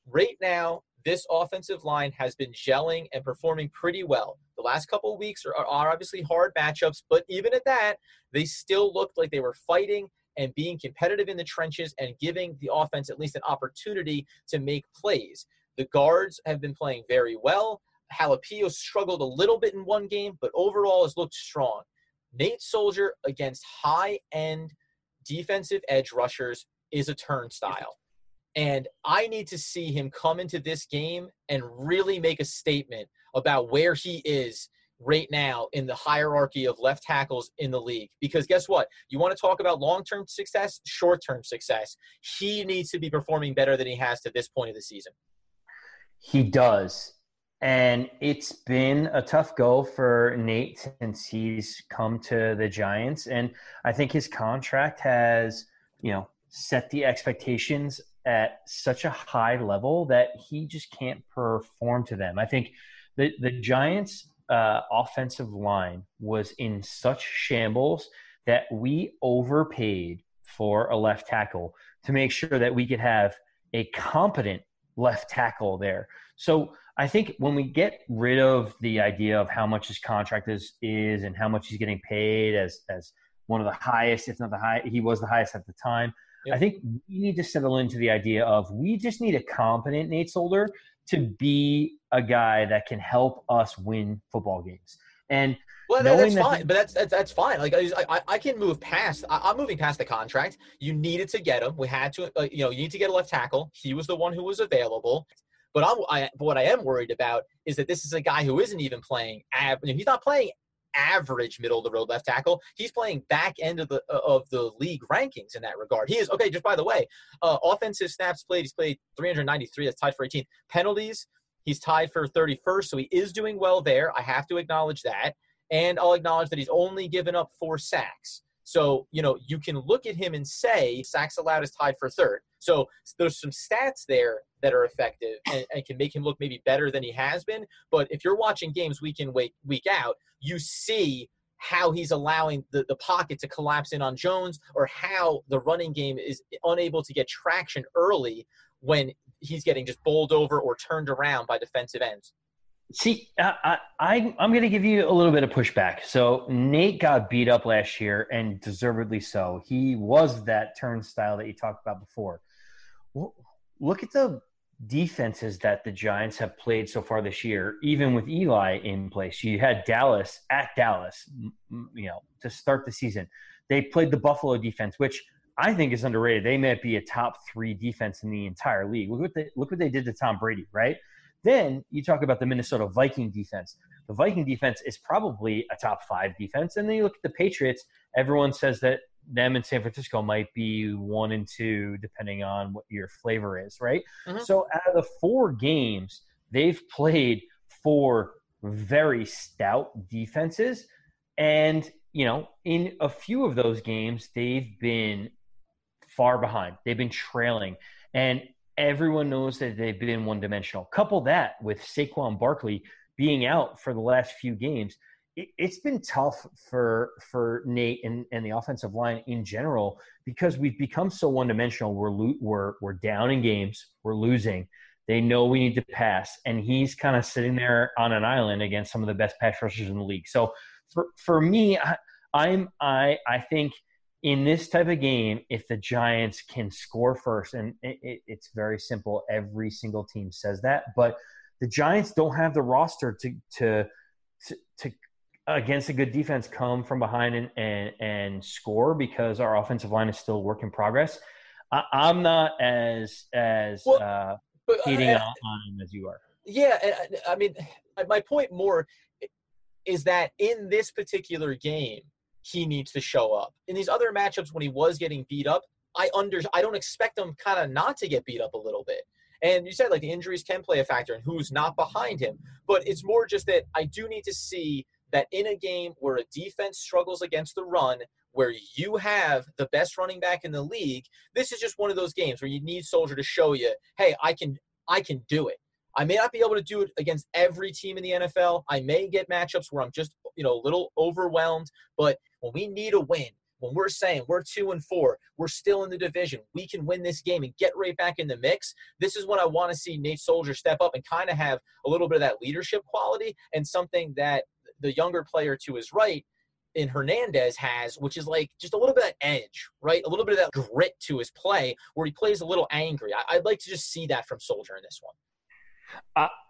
Right now, this offensive line has been gelling and performing pretty well. The last couple weeks are, are obviously hard matchups, but even at that, they still looked like they were fighting and being competitive in the trenches and giving the offense at least an opportunity to make plays. The guards have been playing very well. Halapio struggled a little bit in one game, but overall has looked strong. Nate Solder against high end defensive edge rushers is a turnstile. And I need to see him come into this game and really make a statement about where he is right now in the hierarchy of left tackles in the league. Because guess what? You want to talk about long term success, short term success. He needs to be performing better than he has to this point of the season. He does. And it's been a tough go for Nate since he's come to the Giants. And I think his contract has, you know, set the expectations at such a high level that he just can't perform to them. I think the, the Giants' uh, offensive line was in such shambles that we overpaid for a left tackle to make sure that we could have a competent left tackle there. So I think when we get rid of the idea of how much his contract is is and how much he's getting paid as as one of the highest, if not the high, he was the highest at the time. Yep. I think we need to settle into the idea of we just need a competent Nate Solder to be a guy that can help us win football games. And well, that's that fine, but that's, that's that's fine. Like I, I, I can move past. I, am moving past the contract. You needed to get him. We had to. Uh, you know, you need to get a left tackle. He was the one who was available. But I'm, I, but what I am worried about is that this is a guy who isn't even playing. Av- he's not playing average middle of the road left tackle. He's playing back end of the uh, of the league rankings in that regard. He is okay. Just by the way, uh, offensive snaps played. He's played 393. That's tied for 18 penalties. He's tied for 31st, so he is doing well there. I have to acknowledge that. And I'll acknowledge that he's only given up four sacks. So, you know, you can look at him and say sacks allowed is tied for third. So there's some stats there that are effective and, and, can make him look maybe better than he has been. But if you're watching games week in, week, week out, you see how he's allowing the, the pocket to collapse in on Jones or how the running game is unable to get traction early when he's getting just bowled over or turned around by defensive ends. See, I, I, I'm going to give you a little bit of pushback. So Nate got beat up last year, and deservedly so. He was that turnstile that you talked about before. Look at the defenses that the Giants have played so far this year, even with Eli in place. You had Dallas at Dallas, you know, to start the season. They played the Buffalo defense, which I think is underrated. They might be a top three defense in the entire league. Look what they, look what they did to Tom Brady, right? Then you talk about the Minnesota Viking defense. The Viking defense is probably a top five defense. And then you look at the Patriots. Everyone says that them in San Francisco might be one and two, depending on what your flavor is, right? Mm-hmm. So out of the four games, they've played four very stout defenses. And, you know, in a few of those games, they've been far behind. They've been trailing. And everyone knows that they've been one dimensional. Couple that with Saquon Barkley being out for the last few games, it, has been tough for for Nate and, and the offensive line in general because we've become so one dimensional. We're lo- we're we're down in games, we're losing. They know we need to pass, and he's kind of sitting there on an island against some of the best pass rushers in the league. So for for me, I, I'm I I think – in this type of game, if the Giants can score first, and it, it, it's very simple, every single team says that, but the Giants don't have the roster to to to, to against a good defense come from behind and, and, and score because our offensive line is still work in progress. I, am not as as well, uh, uh, hating uh, on him as you are. Yeah, I mean, my point more is that in this particular game, he needs to show up. In these other matchups, when he was getting beat up, I under I don't expect him kind of not to get beat up a little bit. And you said like the injuries can play a factor and who's not behind him, but it's more just that I do need to see that in a game where a defense struggles against the run, where you have the best running back in the league, this is just one of those games where you need Solder to show you, hey, I can I can do it. I may not be able to do it against every team in the NFL. I may get matchups where I'm just, you know, a little overwhelmed, but when we need a win, when we're saying we're two and four, we're still in the division, we can win this game and get right back in the mix. This is when I want to see Nate Solder step up and kind of have a little bit of that leadership quality and something that the younger player to his right in Hernandez has, which is like just a little bit of edge, right? A little bit of that grit to his play where he plays a little angry. I, would like to just see that from Solder in this one.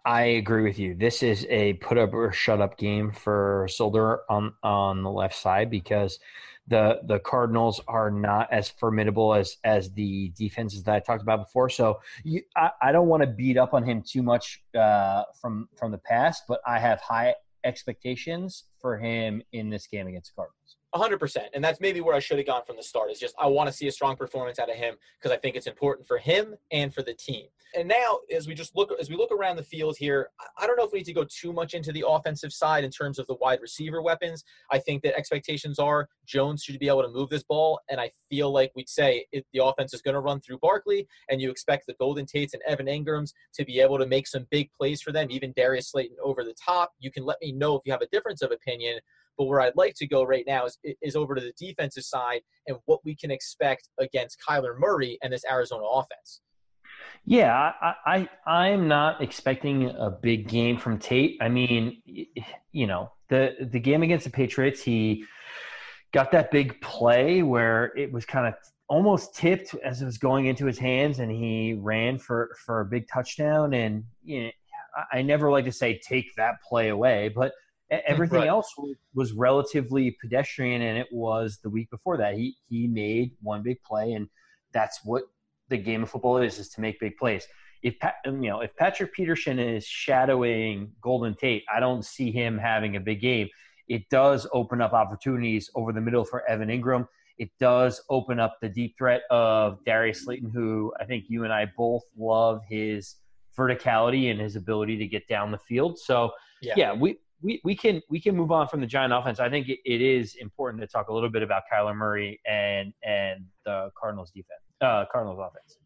I, agree with you. This is a put up or shut up game for Solder on on the left side because the the Cardinals are not as formidable as as the defenses that I talked about before. So you, I, I don't want to beat up on him too much uh, from from the past, but I have high expectations for him in this game against Cardinals. 100% and that's maybe where i should have gone from the start is just i want to see a strong performance out of him because i think it's important for him and for the team. And now as we just look as we look around the field here i don't know if we need to go too much into the offensive side in terms of the wide receiver weapons. I think that expectations are jones should be able to move this ball and i feel like we'd say if the offense is going to run through barkley and you expect the golden tates and evan Engrams to be able to make some big plays for them even darius slayton over the top. You can let me know if you have a difference of opinion but where I'd like to go right now is, is over to the defensive side and what we can expect against Kyler Murray and this Arizona offense. Yeah, I, I I'm not expecting a big game from Tate. I mean, you know, the the game against the Patriots, he got that big play where it was kind of almost tipped as it was going into his hands, and he ran for for a big touchdown. And you know, I never like to say take that play away, but Everything right. else was relatively pedestrian, and it was the week before that. He he made one big play, and that's what the game of football is: is to make big plays. If um, you know if Patrick Peterson is shadowing Golden Tate, I don't see him having a big game. It does open up opportunities over the middle for Evan Engram. It does open up the deep threat of Darius Slayton, who I think you and I both love his verticality and his ability to get down the field. So yeah, yeah we we, we can we can move on from the Giant offense. I think it, it is important to talk a little bit about Kyler Murray and and the Cardinals defense, uh, Cardinals offense.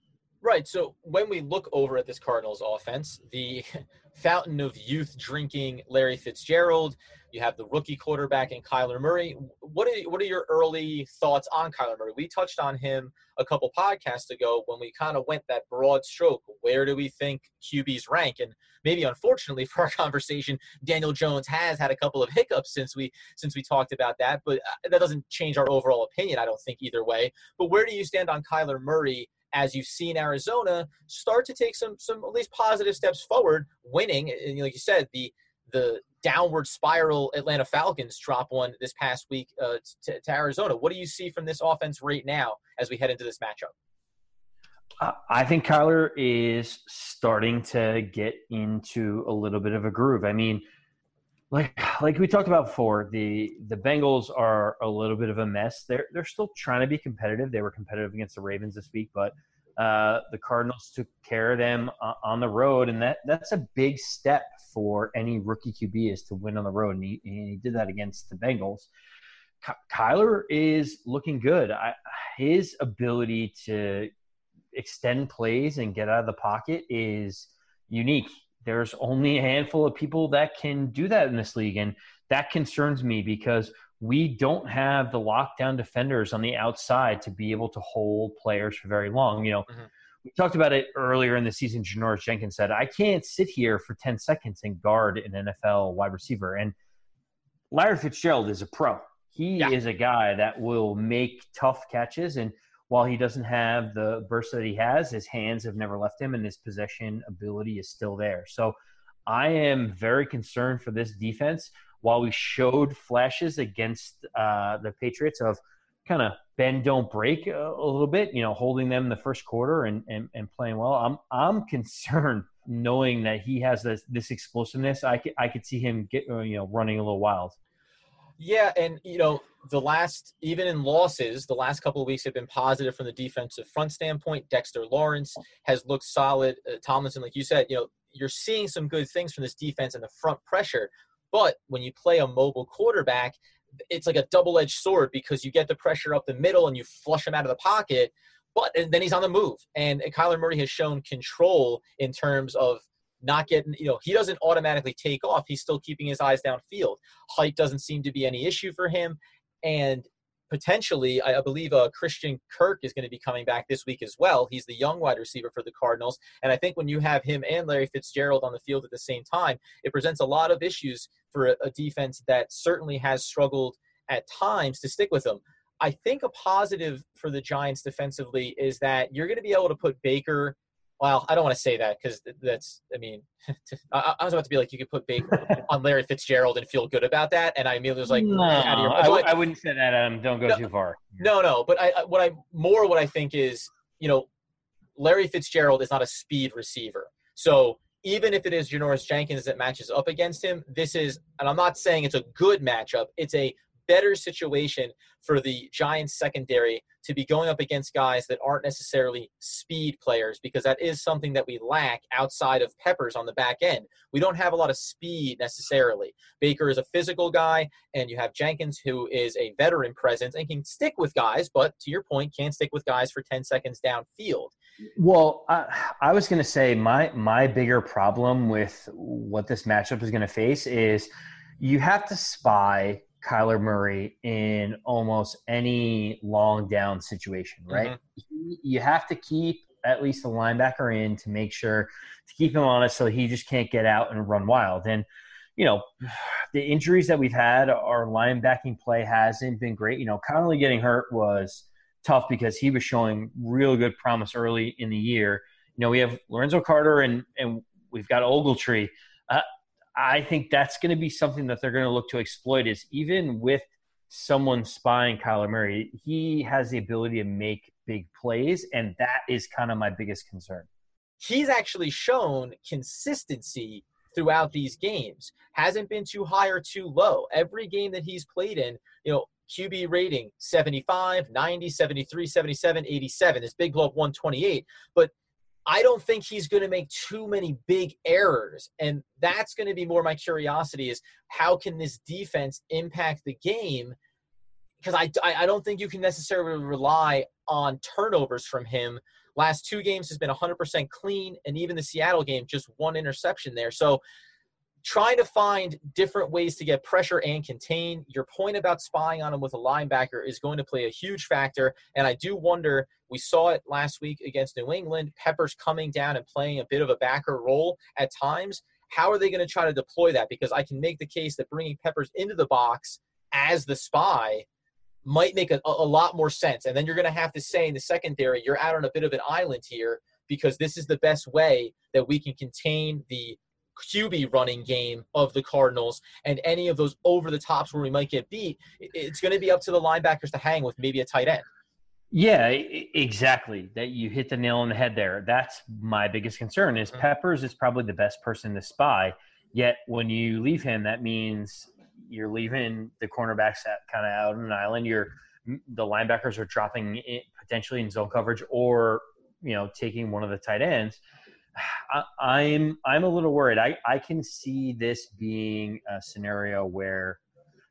Right. So when we look over at this Cardinals offense, the fountain of youth drinking Larry Fitzgerald, you have the rookie quarterback and Kyler Murray. What are what are your early thoughts on Kyler Murray? We touched on him a couple podcasts ago when we kind of went that broad stroke. Where do we think QBs rank? And maybe unfortunately for our conversation, Daniel Jones has had a couple of hiccups since we since we talked about that. But uh, that doesn't change our overall opinion. I don't think either way. But where do you stand on Kyler Murray? As you've seen Arizona start to take some some at least positive steps forward, winning, and like you said, the the downward spiral Atlanta Falcons drop one this past week uh, to, to, Arizona. What do you see from this offense right now as we head into this matchup? I think Kyler is starting to get into a little bit of a groove. I mean, like like we talked about before, the the Bengals are a little bit of a mess. They're they're still trying to be competitive. They were competitive against the Ravens this week, but uh, the Cardinals took care of them uh, on the road, and that that's a big step for any rookie QB is to win on the road, and he, and he did that against the Bengals. Kyler is looking good. I, his ability to extend plays and get out of the pocket is unique. There's only a handful of people that can do that in this league, and that concerns me because we don't have the lockdown defenders on the outside to be able to hold players for very long. You know, mm-hmm. we talked about it earlier in the season. Janoris Jenkins said, I can't sit here for 10 seconds and guard an NFL wide receiver. And Larry Fitzgerald is a pro. He yeah. is a guy that will make tough catches. And while he doesn't have the burst that he has, his hands have never left him and his possession ability is still there. So I am very concerned for this defense. While we showed flashes against uh, the Patriots of kind of bend don't break a, a, little bit, you know, holding them in the first quarter and, and, and playing well. I'm I'm concerned knowing that he has this this explosiveness. I could I could see him get uh, you know running a little wild. Yeah, and you know the last even in losses, the last couple of weeks have been positive from the defensive front standpoint. Dexter Lawrence has looked solid. Uh, Tomlinson, like you said, you know you're seeing some good things from this defense and the front pressure. But when you play a mobile quarterback, it's like a double-edged sword because you get the pressure up the middle and you flush him out of the pocket, but then he's on the move. And Kyler Murray has shown control in terms of not getting, you know, he doesn't automatically take off. He's still keeping his eyes downfield. Height doesn't seem to be any issue for him. And potentially, I believe uh, Christian Kirk is going to be coming back this week as well. He's the young wide receiver for the Cardinals. And I think when you have him and Larry Fitzgerald on the field at the same time, it presents a lot of issues for a, a defense that certainly has struggled at times to stick with them. I think a positive for the Giants defensively is that you're going to be able to put Baker well, I don't want to say that because that's, I mean, I, I, was about to be like, you could put Baker on Larry Fitzgerald and feel good about that. And I immediately was like, no, I, wouldn't say that, Adam. Don't go no, too far. No, no. But I, what I, more what I think is, you know, Larry Fitzgerald is not a speed receiver. So even if it is Janoris Jenkins that matches up against him, this is, and I'm not saying it's a good matchup, it's a better situation for the Giants secondary to be going up against guys that aren't necessarily speed players because that is something that we lack outside of Peppers on the back end. We don't have a lot of speed necessarily. Baker is a physical guy, and you have Jenkins, who is a veteran presence and can stick with guys, but to your point, can't stick with guys for 10 seconds downfield. Well, I, I was going to say my my bigger problem with what this matchup is going to face is you have to spy Kyler Murray in almost any long down situation, right? Mm-hmm. You have to keep at least the linebacker in to make sure to keep him honest so he just can't get out and run wild. And, you know, the injuries that we've had, our linebacking play hasn't been great. You know, Connelly getting hurt was tough because he was showing real good promise early in the year. You know, we have Lorenzo Carter and, and we've got Ogletree. Uh, I think that's going to be something that they're going to look to exploit. Is even with someone spying Kyler Murray, he has the ability to make big plays, and that is kind of my biggest concern. He's actually shown consistency throughout these games. Hasn't been too high or too low. Every game that he's played in, you know, QB rating 75, 90, 73, 77, 87. This big blow up 128. But I don't think he's going to make too many big errors. And that's going to be more my curiosity is how can this defense impact the game? Because I, I don't think you can necessarily rely on turnovers from him. Last two games has been 100% clean, and even the Seattle game, just one interception there. So trying to find different ways to get pressure and contain. Your point about spying on him with a linebacker is going to play a huge factor. And I do wonder, we saw it last week against New England, Peppers coming down and playing a bit of a backer role at times. How are they going to try to deploy that? Because I can make the case that bringing Peppers into the box as the spy might make a, a lot more sense. And then you're going to have to say in the secondary, you're out on a bit of an island here because this is the best way that we can contain the QB running game of the Cardinals and any of those over the tops where we might get beat, it's going to be up to the linebackers to hang with maybe a tight end. Yeah, exactly. That you hit the nail on the head there. That's my biggest concern is mm-hmm. Peppers is probably the best person to spy. Yet when you leave him, that means you're leaving the cornerbacks kind of out on an island. You're the linebackers are dropping in, potentially in zone coverage or you know taking one of the tight ends I, am I'm a little worried. I, I can see this being a scenario where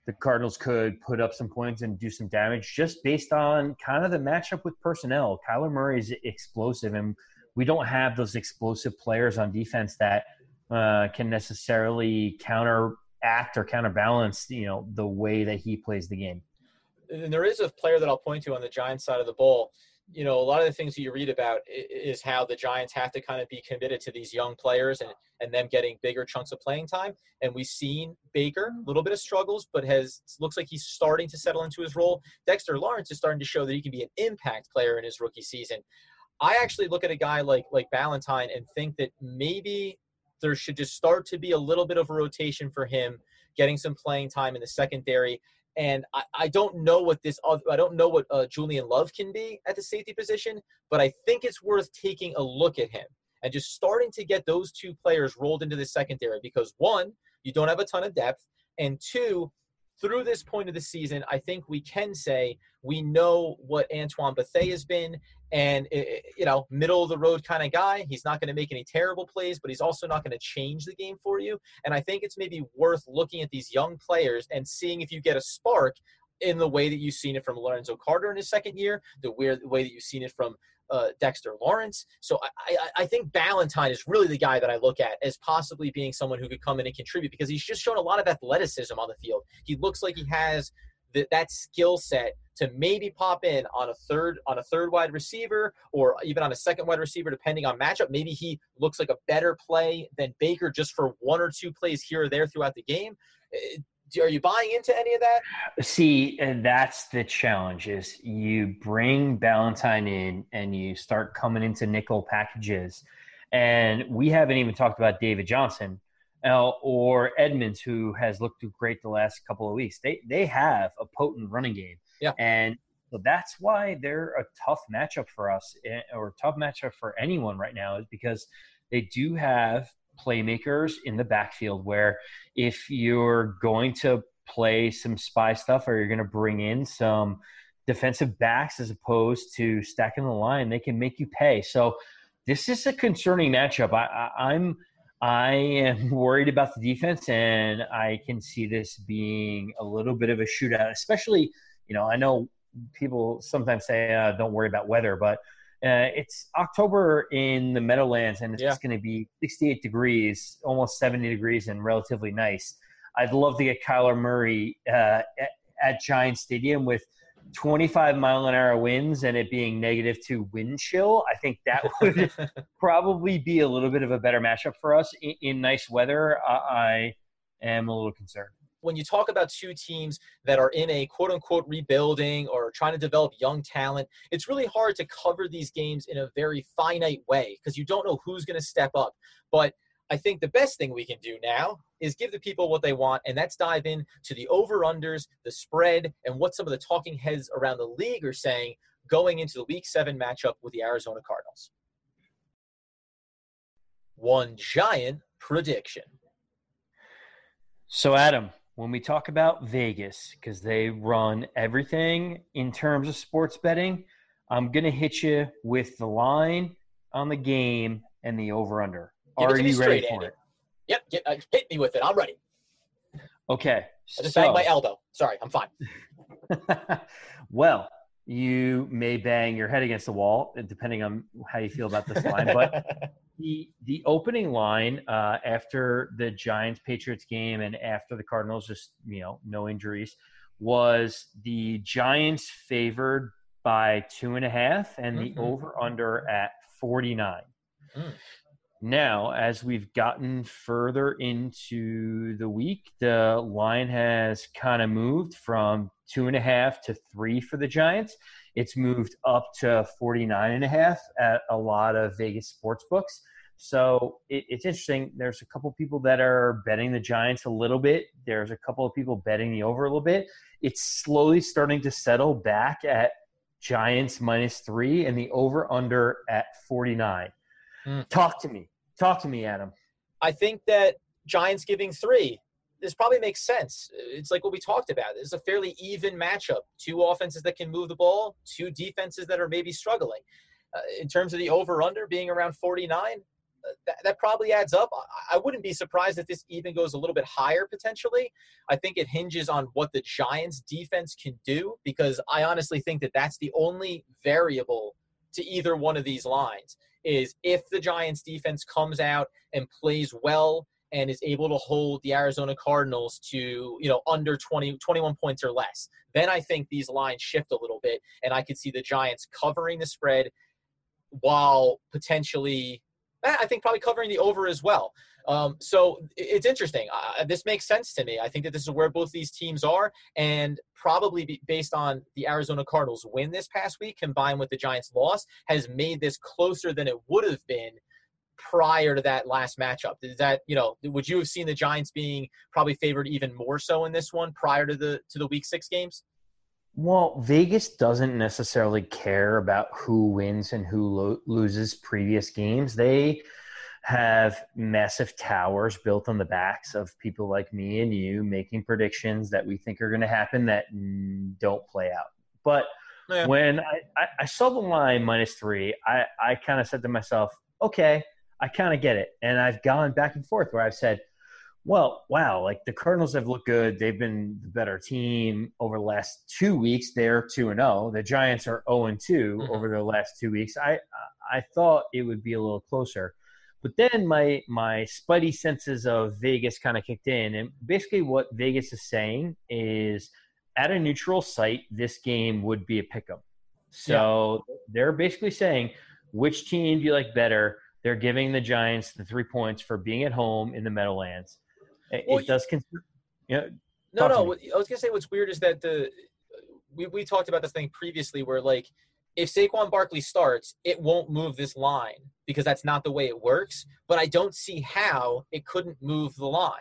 the Cardinals could put up some points and do some damage just based on kind of the matchup with personnel. Kyler Murray is explosive, and we don't have those explosive players on defense that uh, can necessarily counteract or counterbalance, you know, the way that he plays the game. And there is a player that I'll point to on the Giants side of the ball you know, a lot of the things that you read about is how the Giants have to kind of be committed to these young players and, and them getting bigger chunks of playing time. And we've seen Baker, a little bit of struggles, but has looks like he's starting to settle into his role. Dexter Lawrence is starting to show that he can be an impact player in his rookie season. I actually look at a guy like like Ballentine and think that maybe there should just start to be a little bit of a rotation for him, getting some playing time in the secondary. And I, I don't know what this I don't know what uh, Julian Love can be at the safety position, but I think it's worth taking a look at him and just starting to get those two players rolled into the secondary because one, you don't have a ton of depth, and two, through this point of the season, I think we can say we know what Antoine Bethea has been, and eh, eh, you know, middle of the road kind of guy. He's not going to make any terrible plays, but he's also not going to change the game for you. And I think it's maybe worth looking at these young players and seeing if you get a spark in the way that you've seen it from Lorenzo Carter in his second year, the way that you've seen it from uh, Dexter Lawrence. So I, I, I, think Ballentine is really the guy that I look at as possibly being someone who could come in and contribute because he's just shown a lot of athleticism on the field. He looks like he has the, that skill set to maybe pop in on a third on a third wide receiver or even on a second wide receiver depending on matchup maybe he looks like a better play than baker just for one or two plays here or there throughout the game eh, are you buying into any of that? See, that's the challenge is you bring Ballentine in and you start coming into nickel packages. And we haven't even talked about David Johnson uh, or Edmonds, who has looked great the last couple of weeks. They they have a potent running game. Yeah. And so that's why they're a tough matchup for us eh, or tough matchup for anyone right now is because they do have playmakers in the backfield where if you're going to play some spy stuff or you're going to bring in some defensive backs as opposed to stacking the line, they can make you pay. So this is a concerning matchup. I, I, I'm I am worried about the defense, and I can see this being a little bit of a shootout. Especially, you know, I know people sometimes say uh, don't worry about weather, but uh, it's October in the Meadowlands, and it's yeah. going to be 68 degrees, almost 70 degrees, and relatively nice. I'd love to get Kyler Murray uh, at, at Giant Stadium with 25 mile an hour winds and it being negative two wind chill. I think that would probably be a little bit of a better matchup for us in, in nice weather. I am a little concerned when you talk about two teams that are in a quote unquote rebuilding or trying to develop young talent, it's really hard to cover these games in a very finite way because you don't know who's going to step up. But I think the best thing we can do now is give the people what they want, and that's dive in to the over unders, the spread, and what some of the talking heads around the league are saying going into the week seven matchup with the Arizona Cardinals. One giant prediction. So, Adam, when we talk about Vegas, because they run everything in terms of sports betting, I'm going to hit you with the line on the game and the over under. Are you straight, ready for Andy. it? Yep, get, uh, hit me with it. I'm ready. Okay. I just so, banged my elbow. Sorry, I'm fine. well, you may bang your head against the wall, depending on how you feel about this line. But the the opening line uh, after the Giants Patriots game and after the Cardinals, just you know, no injuries, was the Giants favored by two and a half, and mm-hmm. the over under at forty nine. Mm. Now, as we've gotten further into the week, the line has kind of moved from two and a half to three for the Giants. It's moved up to 49 and a half at a lot of Vegas sports books. So it, it's interesting. There's a couple people that are betting the Giants a little bit. There's a couple of people betting the over a little bit. It's slowly starting to settle back at Giants minus three and the over under at 49. Mm. Talk to me. Talk to me, Adam. I think that Giants giving three, this probably makes sense. It's like what we talked about. It's a fairly even matchup. Two offenses that can move the ball, two defenses that are maybe struggling. Uh, in terms of the over under being around 49, uh, that, that, probably adds up. I wouldn't be surprised if this even goes a little bit higher potentially. I think it hinges on what the Giants defense can do because I honestly think that that's the only variable to either one of these lines is if the Giants defense comes out and plays well and is able to hold the Arizona Cardinals to, you know, under 20, 21 points or less, then I think these lines shift a little bit and I could see the Giants covering the spread while potentially, I think probably covering the over as well. Um, so it's interesting. Uh, this makes sense to me. I think that this is where both these teams are, and probably based on the Arizona Cardinals win this past week, combined with the Giants' loss, has made this closer than it would have been prior to that last matchup? Is that you know would you have seen the Giants being probably favored even more so in this one prior to the to the Week Six games? Well, Vegas doesn't necessarily care about who wins and who lo- loses previous games. They have massive towers built on the backs of people like me and you making predictions that we think are going to happen that don't play out. But yeah. when I, I, I, saw the line minus three, I, I kind of said to myself, okay, I kind of get it. And I've gone back and forth where I've said, well, wow, like the Cardinals have looked good. They've been the better team over the last two weeks. They're 2 and 0. The Giants are 0 and 2 mm-hmm. over the last two weeks. I I thought it would be a little closer. But then my my spidey senses of Vegas kind of kicked in and basically what Vegas is saying is at a neutral site this game would be a pick 'em. So yeah. they're basically saying which team do you like better? They're giving the Giants the 3 points for being at home in the Meadowlands it, well, it does consider. You know, no, no. I was gonna say what's weird is that the we we talked about this thing previously where like if Saquon Barkley starts, it won't move this line because that's not the way it works. But I don't see how it couldn't move the line.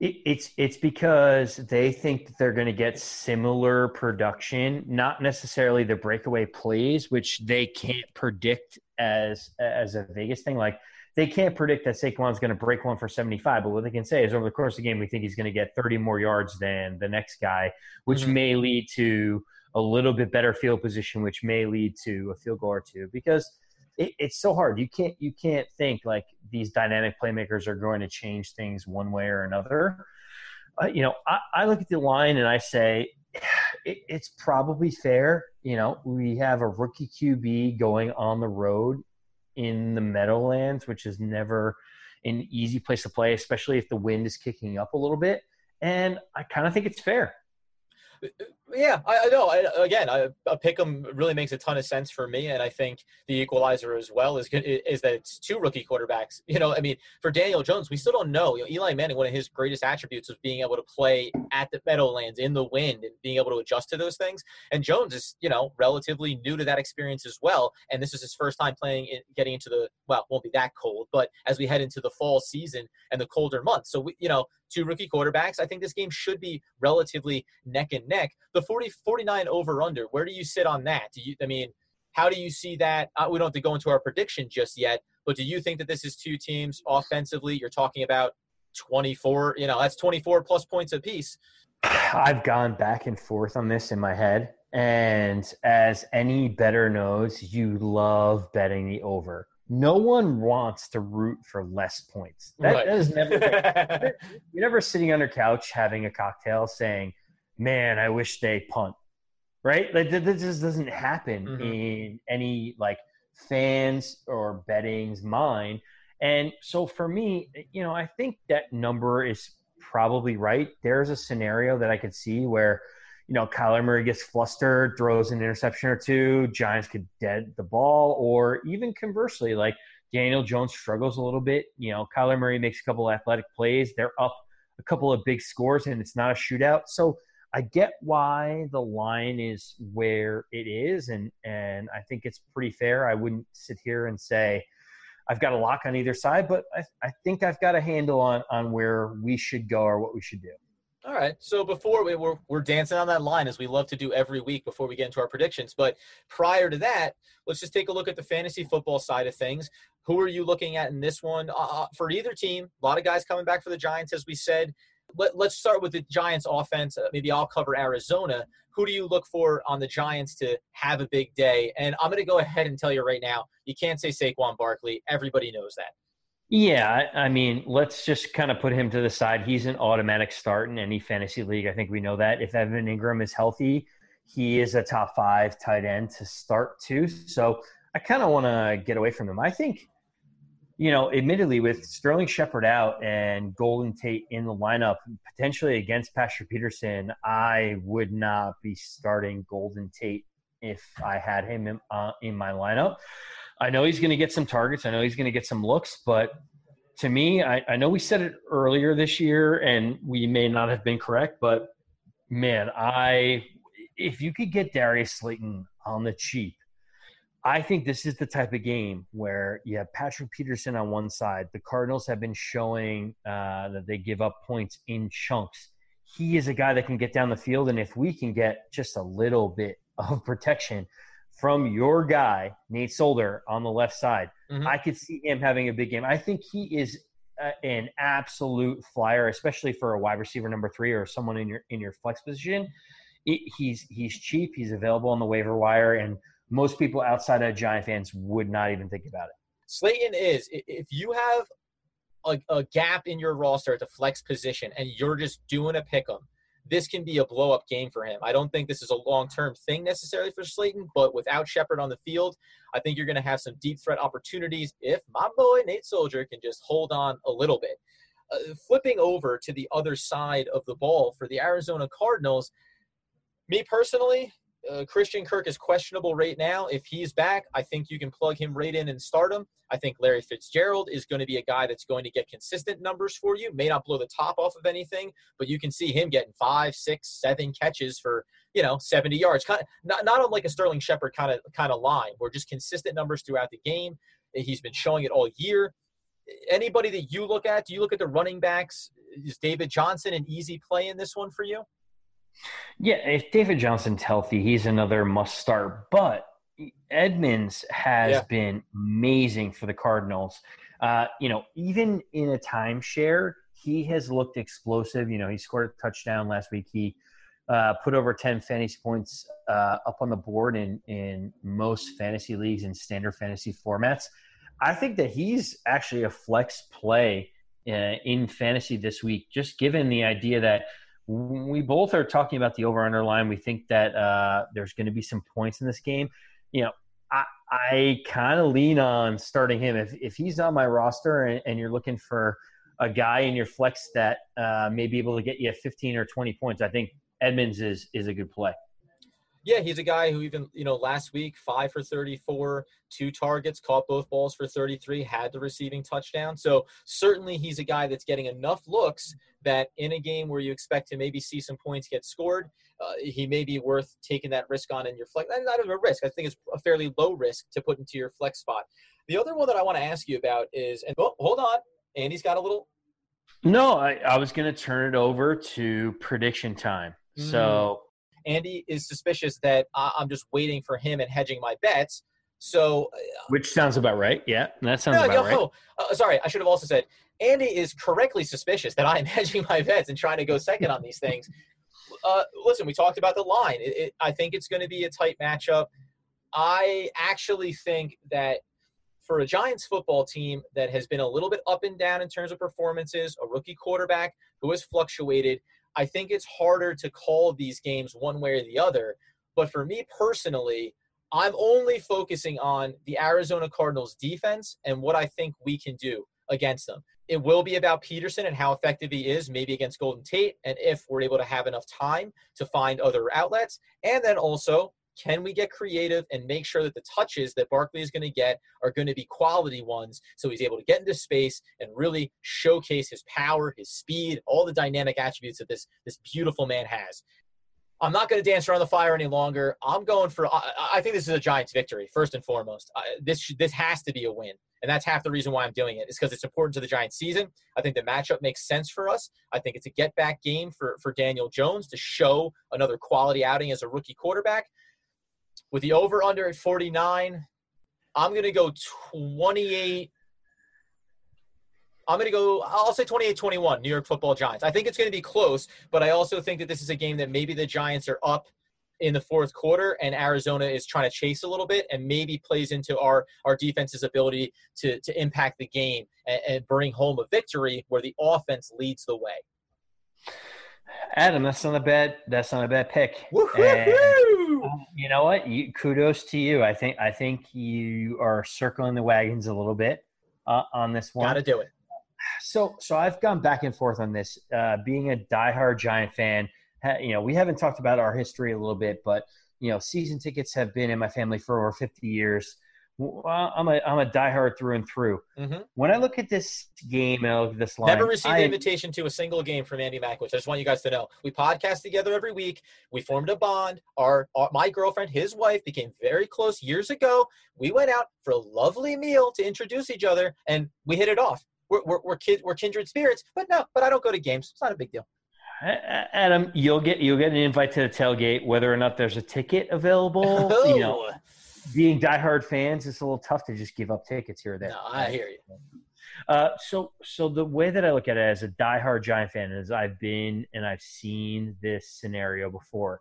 It, it's it's because they think that they're going to get similar production, not necessarily the breakaway plays, which they can't predict as as a Vegas thing. Like they can't predict that Saquon's going to break one for 75, but what they can say is over the course of the game, we think he's going to get 30 more yards than the next guy, which mm-hmm. may lead to a little bit better field position, which may lead to a field goal or two because it, it's so hard. You can't you can't think like these dynamic playmakers are going to change things one way or another. Uh, you know, I, I, look at the line and I say it, it's probably fair. You know, we have a rookie QB going on the road in the Meadowlands, which is never an easy place to play, especially if the wind is kicking up a little bit. And I kind of think it's fair. Uh, uh, Yeah, I, I know. I, again, I, a pick'em really makes a ton of sense for me, and I think the equalizer as well is is that it's two rookie quarterbacks. You know, I mean, for Daniel Jones, we still don't know. You know, Eli Manning, one of his greatest attributes was being able to play at the Meadowlands in the wind and being able to adjust to those things. And Jones is, you know, relatively new to that experience as well. And this is his first time playing, getting into the well, won't be that cold, but as we head into the fall season and the colder months, so we, you know, two rookie quarterbacks. I think this game should be relatively neck and neck. The 40, 49 over under, where do you sit on that? Do you, I mean, how do you see that? Uh, we don't have to go into our prediction just yet, but do you think that this is two teams offensively? You're talking about 24, you know, that's 24 plus points apiece. I've gone back and forth on this in my head. And as any better knows, you love betting the over no one wants to root for less points. That, right. that is never. you're never sitting on your couch having a cocktail saying, "Man, I wish they punt." Right? Like that just doesn't happen mm-hmm. in any like fans or betting's mind. And so for me, you know, I think that number is probably right. There's a scenario that I could see where you know, Kyler Murray gets flustered, throws an interception or two, Giants could dead the ball, or even conversely, like Daniel Jones struggles a little bit. You know, Kyler Murray makes a couple athletic plays, they're up a couple of big scores, and it's not a shootout. So I get why the line is where it is, and and I think it's pretty fair. I wouldn't sit here and say I've got a lock on either side, but I, I think I've got a handle on on where we should go or what we should do. All right. So before we, we're we're dancing on that line as we love to do every week before we get into our predictions. But prior to that, let's just take a look at the fantasy football side of things. Who are you looking at in this one uh, uh for either team? A lot of guys coming back for the Giants, as we said. Let, let's start with the Giants offense. Uh, maybe I'll cover Arizona. Who do you look for on the Giants to have a big day? And I'm going to go ahead and tell you right now, you can't say Saquon Barkley. Everybody knows that. Yeah, I mean, let's just kind of put him to the side. He's an automatic start in any fantasy league. I think we know that. If Evan Engram is healthy, he is a top five tight end to start too. So I kind of want to get away from him. I think, you know, admittedly, with Sterling Shepard out and Golden Tate in the lineup, potentially against Patrick Peterson, I would not be starting Golden Tate if I had him in, uh, in my lineup. I know he's going to get some targets. I know he's going to get some looks, but to me, I, I know we said it earlier this year, and we may not have been correct, but man, I if you could get Darius Slayton on the cheap, I think this is the type of game where you have Patrick Peterson on one side. The Cardinals have been showing uh, that they give up points in chunks. He is a guy that can get down the field, and if we can get just a little bit of protection from your guy Nate Solder on the left side, mm-hmm. I could see him having a big game. I think he is uh, an absolute flyer, especially for a wide receiver number three or someone in your in your flex position. It, he's he's cheap. He's available on the waiver wire, and most people outside of Giant fans would not even think about it. Slayton is if you have a, a gap in your roster at the flex position and you're just doing a pick 'em, this can be a blow up game for him. I don't think this is a long term thing necessarily for Slayton, but without Shepard on the field, I think you're going to have some deep threat opportunities if my boy Nate Solder can just hold on a little bit. Uh, flipping over to the other side of the ball for the Arizona Cardinals, me personally, uh, Christian Kirk is questionable right now. If he's back, I think you can plug him right in and start him. I think Larry Fitzgerald is going to be a guy that's going to get consistent numbers for you. May not blow the top off of anything, but you can see him getting five, six, seven catches for you know 70 yards. Kind of not not on like a Sterling Shepard kind of kind of line. Where just consistent numbers throughout the game. He's been showing it all year. Anybody that you look at, do you look at the running backs? Is David Johnson an easy play in this one for you? Yeah, if David Johnson's healthy, he's another must start. But Edmonds has yeah. been amazing for the Cardinals. Uh, you know, even in a timeshare, he has looked explosive. You know, he scored a touchdown last week. He uh, put over 10 fantasy points uh, up on the board in, in most fantasy leagues and standard fantasy formats. I think that he's actually a flex play uh, in fantasy this week, just given the idea that – we both are talking about the over under line. We think that uh, there's going to be some points in this game. You know, I, I kind of lean on starting him. If, if he's on my roster and, and you're looking for a guy in your flex that uh, may be able to get you 15 or 20 points, I think Edmonds is, is a good play. Yeah, he's a guy who even, you know, last week, five for 34, two targets, caught both balls for 33, had the receiving touchdown. So certainly he's a guy that's getting enough looks that in a game where you expect to maybe see some points get scored, uh, he may be worth taking that risk on in your flex. Not a risk. I think it's a fairly low risk to put into your flex spot. The other one that I want to ask you about is, and oh, hold on, Andy's got a little. No, I, I was going to turn it over to prediction time. So Andy is suspicious that I'm just waiting for him and hedging my bets. So, uh, which sounds about right. Yeah, that sounds no, about no, right. Uh, sorry, I should have also said Andy is correctly suspicious that I'm hedging my bets and trying to go second on these things. Uh, listen, we talked about the line. It, it, I think it's going to be a tight matchup. I actually think that for a Giants football team that has been a little bit up and down in terms of performances, a rookie quarterback who has fluctuated, I think it's harder to call these games one way or the other. But for me personally, I'm only focusing on the Arizona Cardinals defense and what I think we can do against them. It will be about Peterson and how effective he is, maybe against Golden Tate, and if we're able to have enough time to find other outlets. And then also, can we get creative and make sure that the touches that Barkley is going to get are going to be quality ones so he's able to get into space and really showcase his power, his speed, all the dynamic attributes that this this beautiful man has. I'm not going to dance around the fire any longer. I'm going for. I, I think this is a Giants victory first and foremost. This this has to be a win, and that's half the reason why I'm doing it. Is because it's important to the Giants season. I think the matchup makes sense for us. I think it's a get back game for for Daniel Jones to show another quality outing as a rookie quarterback. With the over under at 49, I'm going to go 28 I'm going to go, I'll say 28 21, New York football Giants. I think it's going to be close, but I also think that this is a game that maybe the Giants are up in the fourth quarter and Arizona is trying to chase a little bit and maybe plays into our, our defense's ability to, to impact the game and, and bring home a victory where the offense leads the way. Adam, that's not a bad. That's not a bad pick. Um, you know what? You, kudos to you. I think. I think you are circling the wagons a little bit uh, on this one. Got to do it so so I've gone back and forth on this. Uh, being a diehard Giant fan, you know, we haven't talked about our history a little bit, but you know, season tickets have been in my family for over 50 years. Well, I'm a I'm a diehard through and through. Mm-hmm. When I look at this game and I look at this line, Never received I, the invitation to a single game from Andy Mackowicz. I just want you guys to know. We podcast together every week. We formed a bond. Our, our my girlfriend, his wife, became very close years ago. We went out for a lovely meal to introduce each other, and we hit it off. We're we're, we're, kid, we're kindred spirits. But no, but I don't go to games. It's not a big deal. Adam, you'll get you'll get an invite to the tailgate, whether or not there's a ticket available. You know, being diehard fans, it's a little tough to just give up tickets here or there. No, I hear you. Uh, so, so the way that I look at it as a diehard Giant fan is I've been and I've seen this scenario before.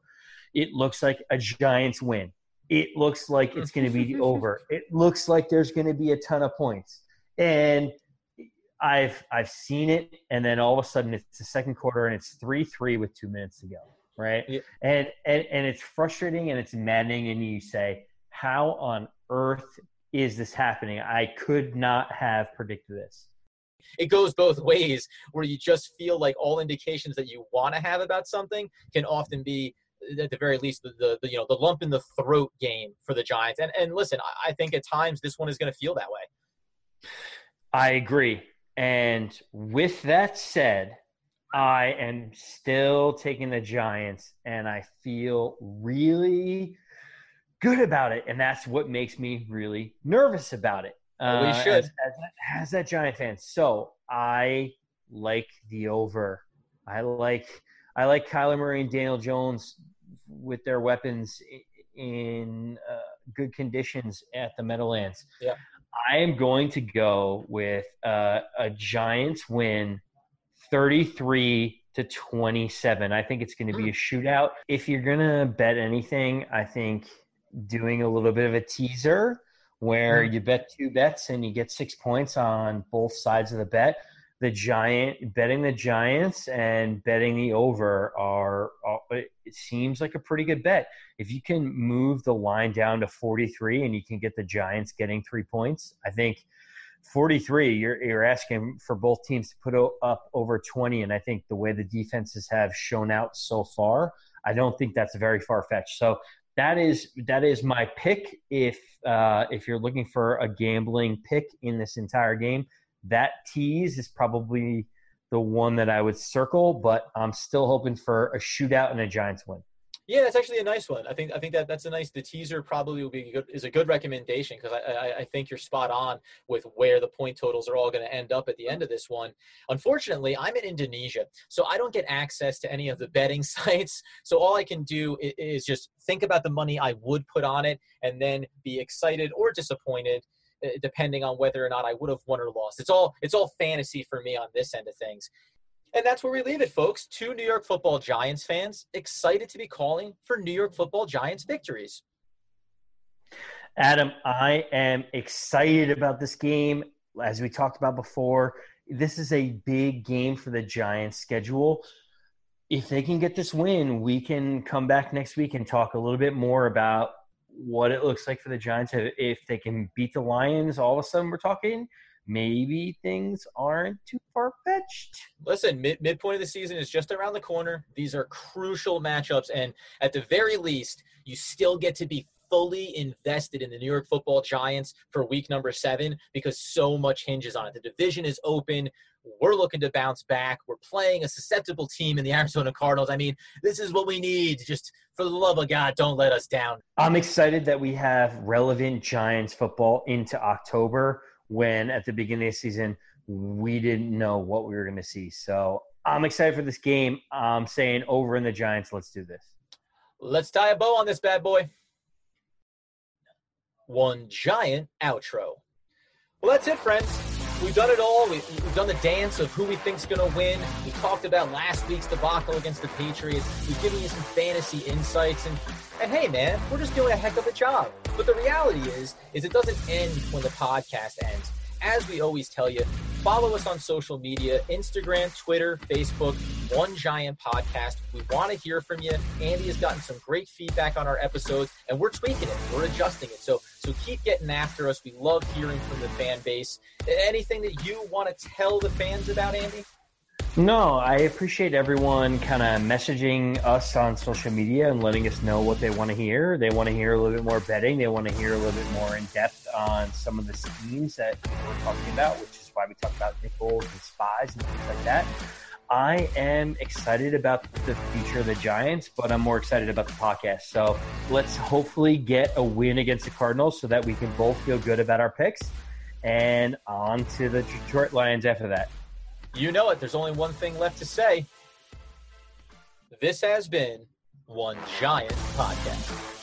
It looks like a Giants win. It looks like it's going to be over. It looks like there's going to be a ton of points, and I've I've seen it, and then all of a sudden it's the second quarter and it's three three with two minutes to go, right? Yeah. And and and it's frustrating and it's maddening, and you say, how on earth is this happening? I could not have predicted this. It goes both ways, where you just feel like all indications that you want to have about something can often be at the very least the, the, the, you know the lump in the throat game for the Giants. And and listen, I, I think at times this one is going to feel that way. I agree. And with that said, I am still taking the Giants, and I feel really good about it. And that's what makes me really nervous about it. We uh, should. As, as, as that Giant fan. So I like the over. I like I like Kyler Murray and Daniel Jones with their weapons in uh, good conditions at the Meadowlands. Yeah. I am going to go with uh, a Giants win 33 to 27. I think it's going to be a shootout. If you're going to bet anything, I think doing a little bit of a teaser where mm-hmm. you bet two bets and you get six points on both sides of the bet. The giant betting the Giants and betting the over are, are it seems like a pretty good bet. If you can move the line down to 43 and you can get the Giants getting three points, I think 43 you're you're asking for both teams to put up over 20 and I think the way the defenses have shown out so far, I don't think that's very far fetched. So that is that is my pick. If uh, if you're looking for a gambling pick in this entire game, that tease is probably the one that I would circle. But I'm still hoping for a shootout and a Giants win. Yeah, that's actually a nice one. I think I think that that's a nice. The teaser probably will be good, is a good recommendation because I, I, I think you're spot on with where the point totals are all going to end up at the end of this one. Unfortunately, I'm in Indonesia, so I don't get access to any of the betting sites. So all I can do is, is just think about the money I would put on it, and then be excited or disappointed uh, depending on whether or not I would have won or lost. It's all it's all fantasy for me on this end of things. And that's where we leave it, folks. Two New York football Giants fans excited to be calling for New York football Giants victories. Adam, I am excited about this game. As we talked about before, this is a big game for the Giants schedule. If they can get this win, we can come back next week and talk a little bit more about what it looks like for the Giants. If they can beat the Lions, all of a sudden we're talking maybe things aren't too far fetched. Listen, mid- midpoint of the season is just around the corner. These are crucial matchups, and at the very least, you still get to be fully invested in the New York Football Giants for week number seven because so much hinges on it. The division is open. We're looking to bounce back. We're playing a susceptible team in the Arizona Cardinals. I mean, this is what we need. Just for the love of God, don't let us down. I'm excited that we have relevant Giants football into October when at the beginning of the season we didn't know what we were going to see. So I'm excited for this game. I'm saying over in the Giants. Let's do this. Let's tie a bow on this bad boy. One giant outro. Well, that's it, friends. We've done it all. We've, we've done the dance of who we think's going to win. We talked about last week's debacle against the Patriots. We've given you some fantasy insights, and and hey, man, we're just doing a heck of a job. But the reality is, is it doesn't end when the podcast ends. As we always tell you, follow us on social media Instagram, Twitter, Facebook, One Giant Podcast. We want to hear from you. Andy has gotten some great feedback on our episodes, and we're tweaking it, we're adjusting it. So, so keep getting after us. We love hearing from the fan base. Anything that you want to tell the fans about, Andy? No, I appreciate everyone kind of messaging us on social media and letting us know what they want to hear. They want to hear a little bit more betting. They want to hear a little bit more in depth on some of the schemes that we're talking about, which why we talk about nickels and spies and things like that. I am excited about the future of the Giants, but I'm more excited about the podcast. So let's hopefully get a win against the Cardinals so that we can both feel good about our picks. And on to the Detroit Lions after that. You know it. There's only one thing left to say. This has been one giant podcast.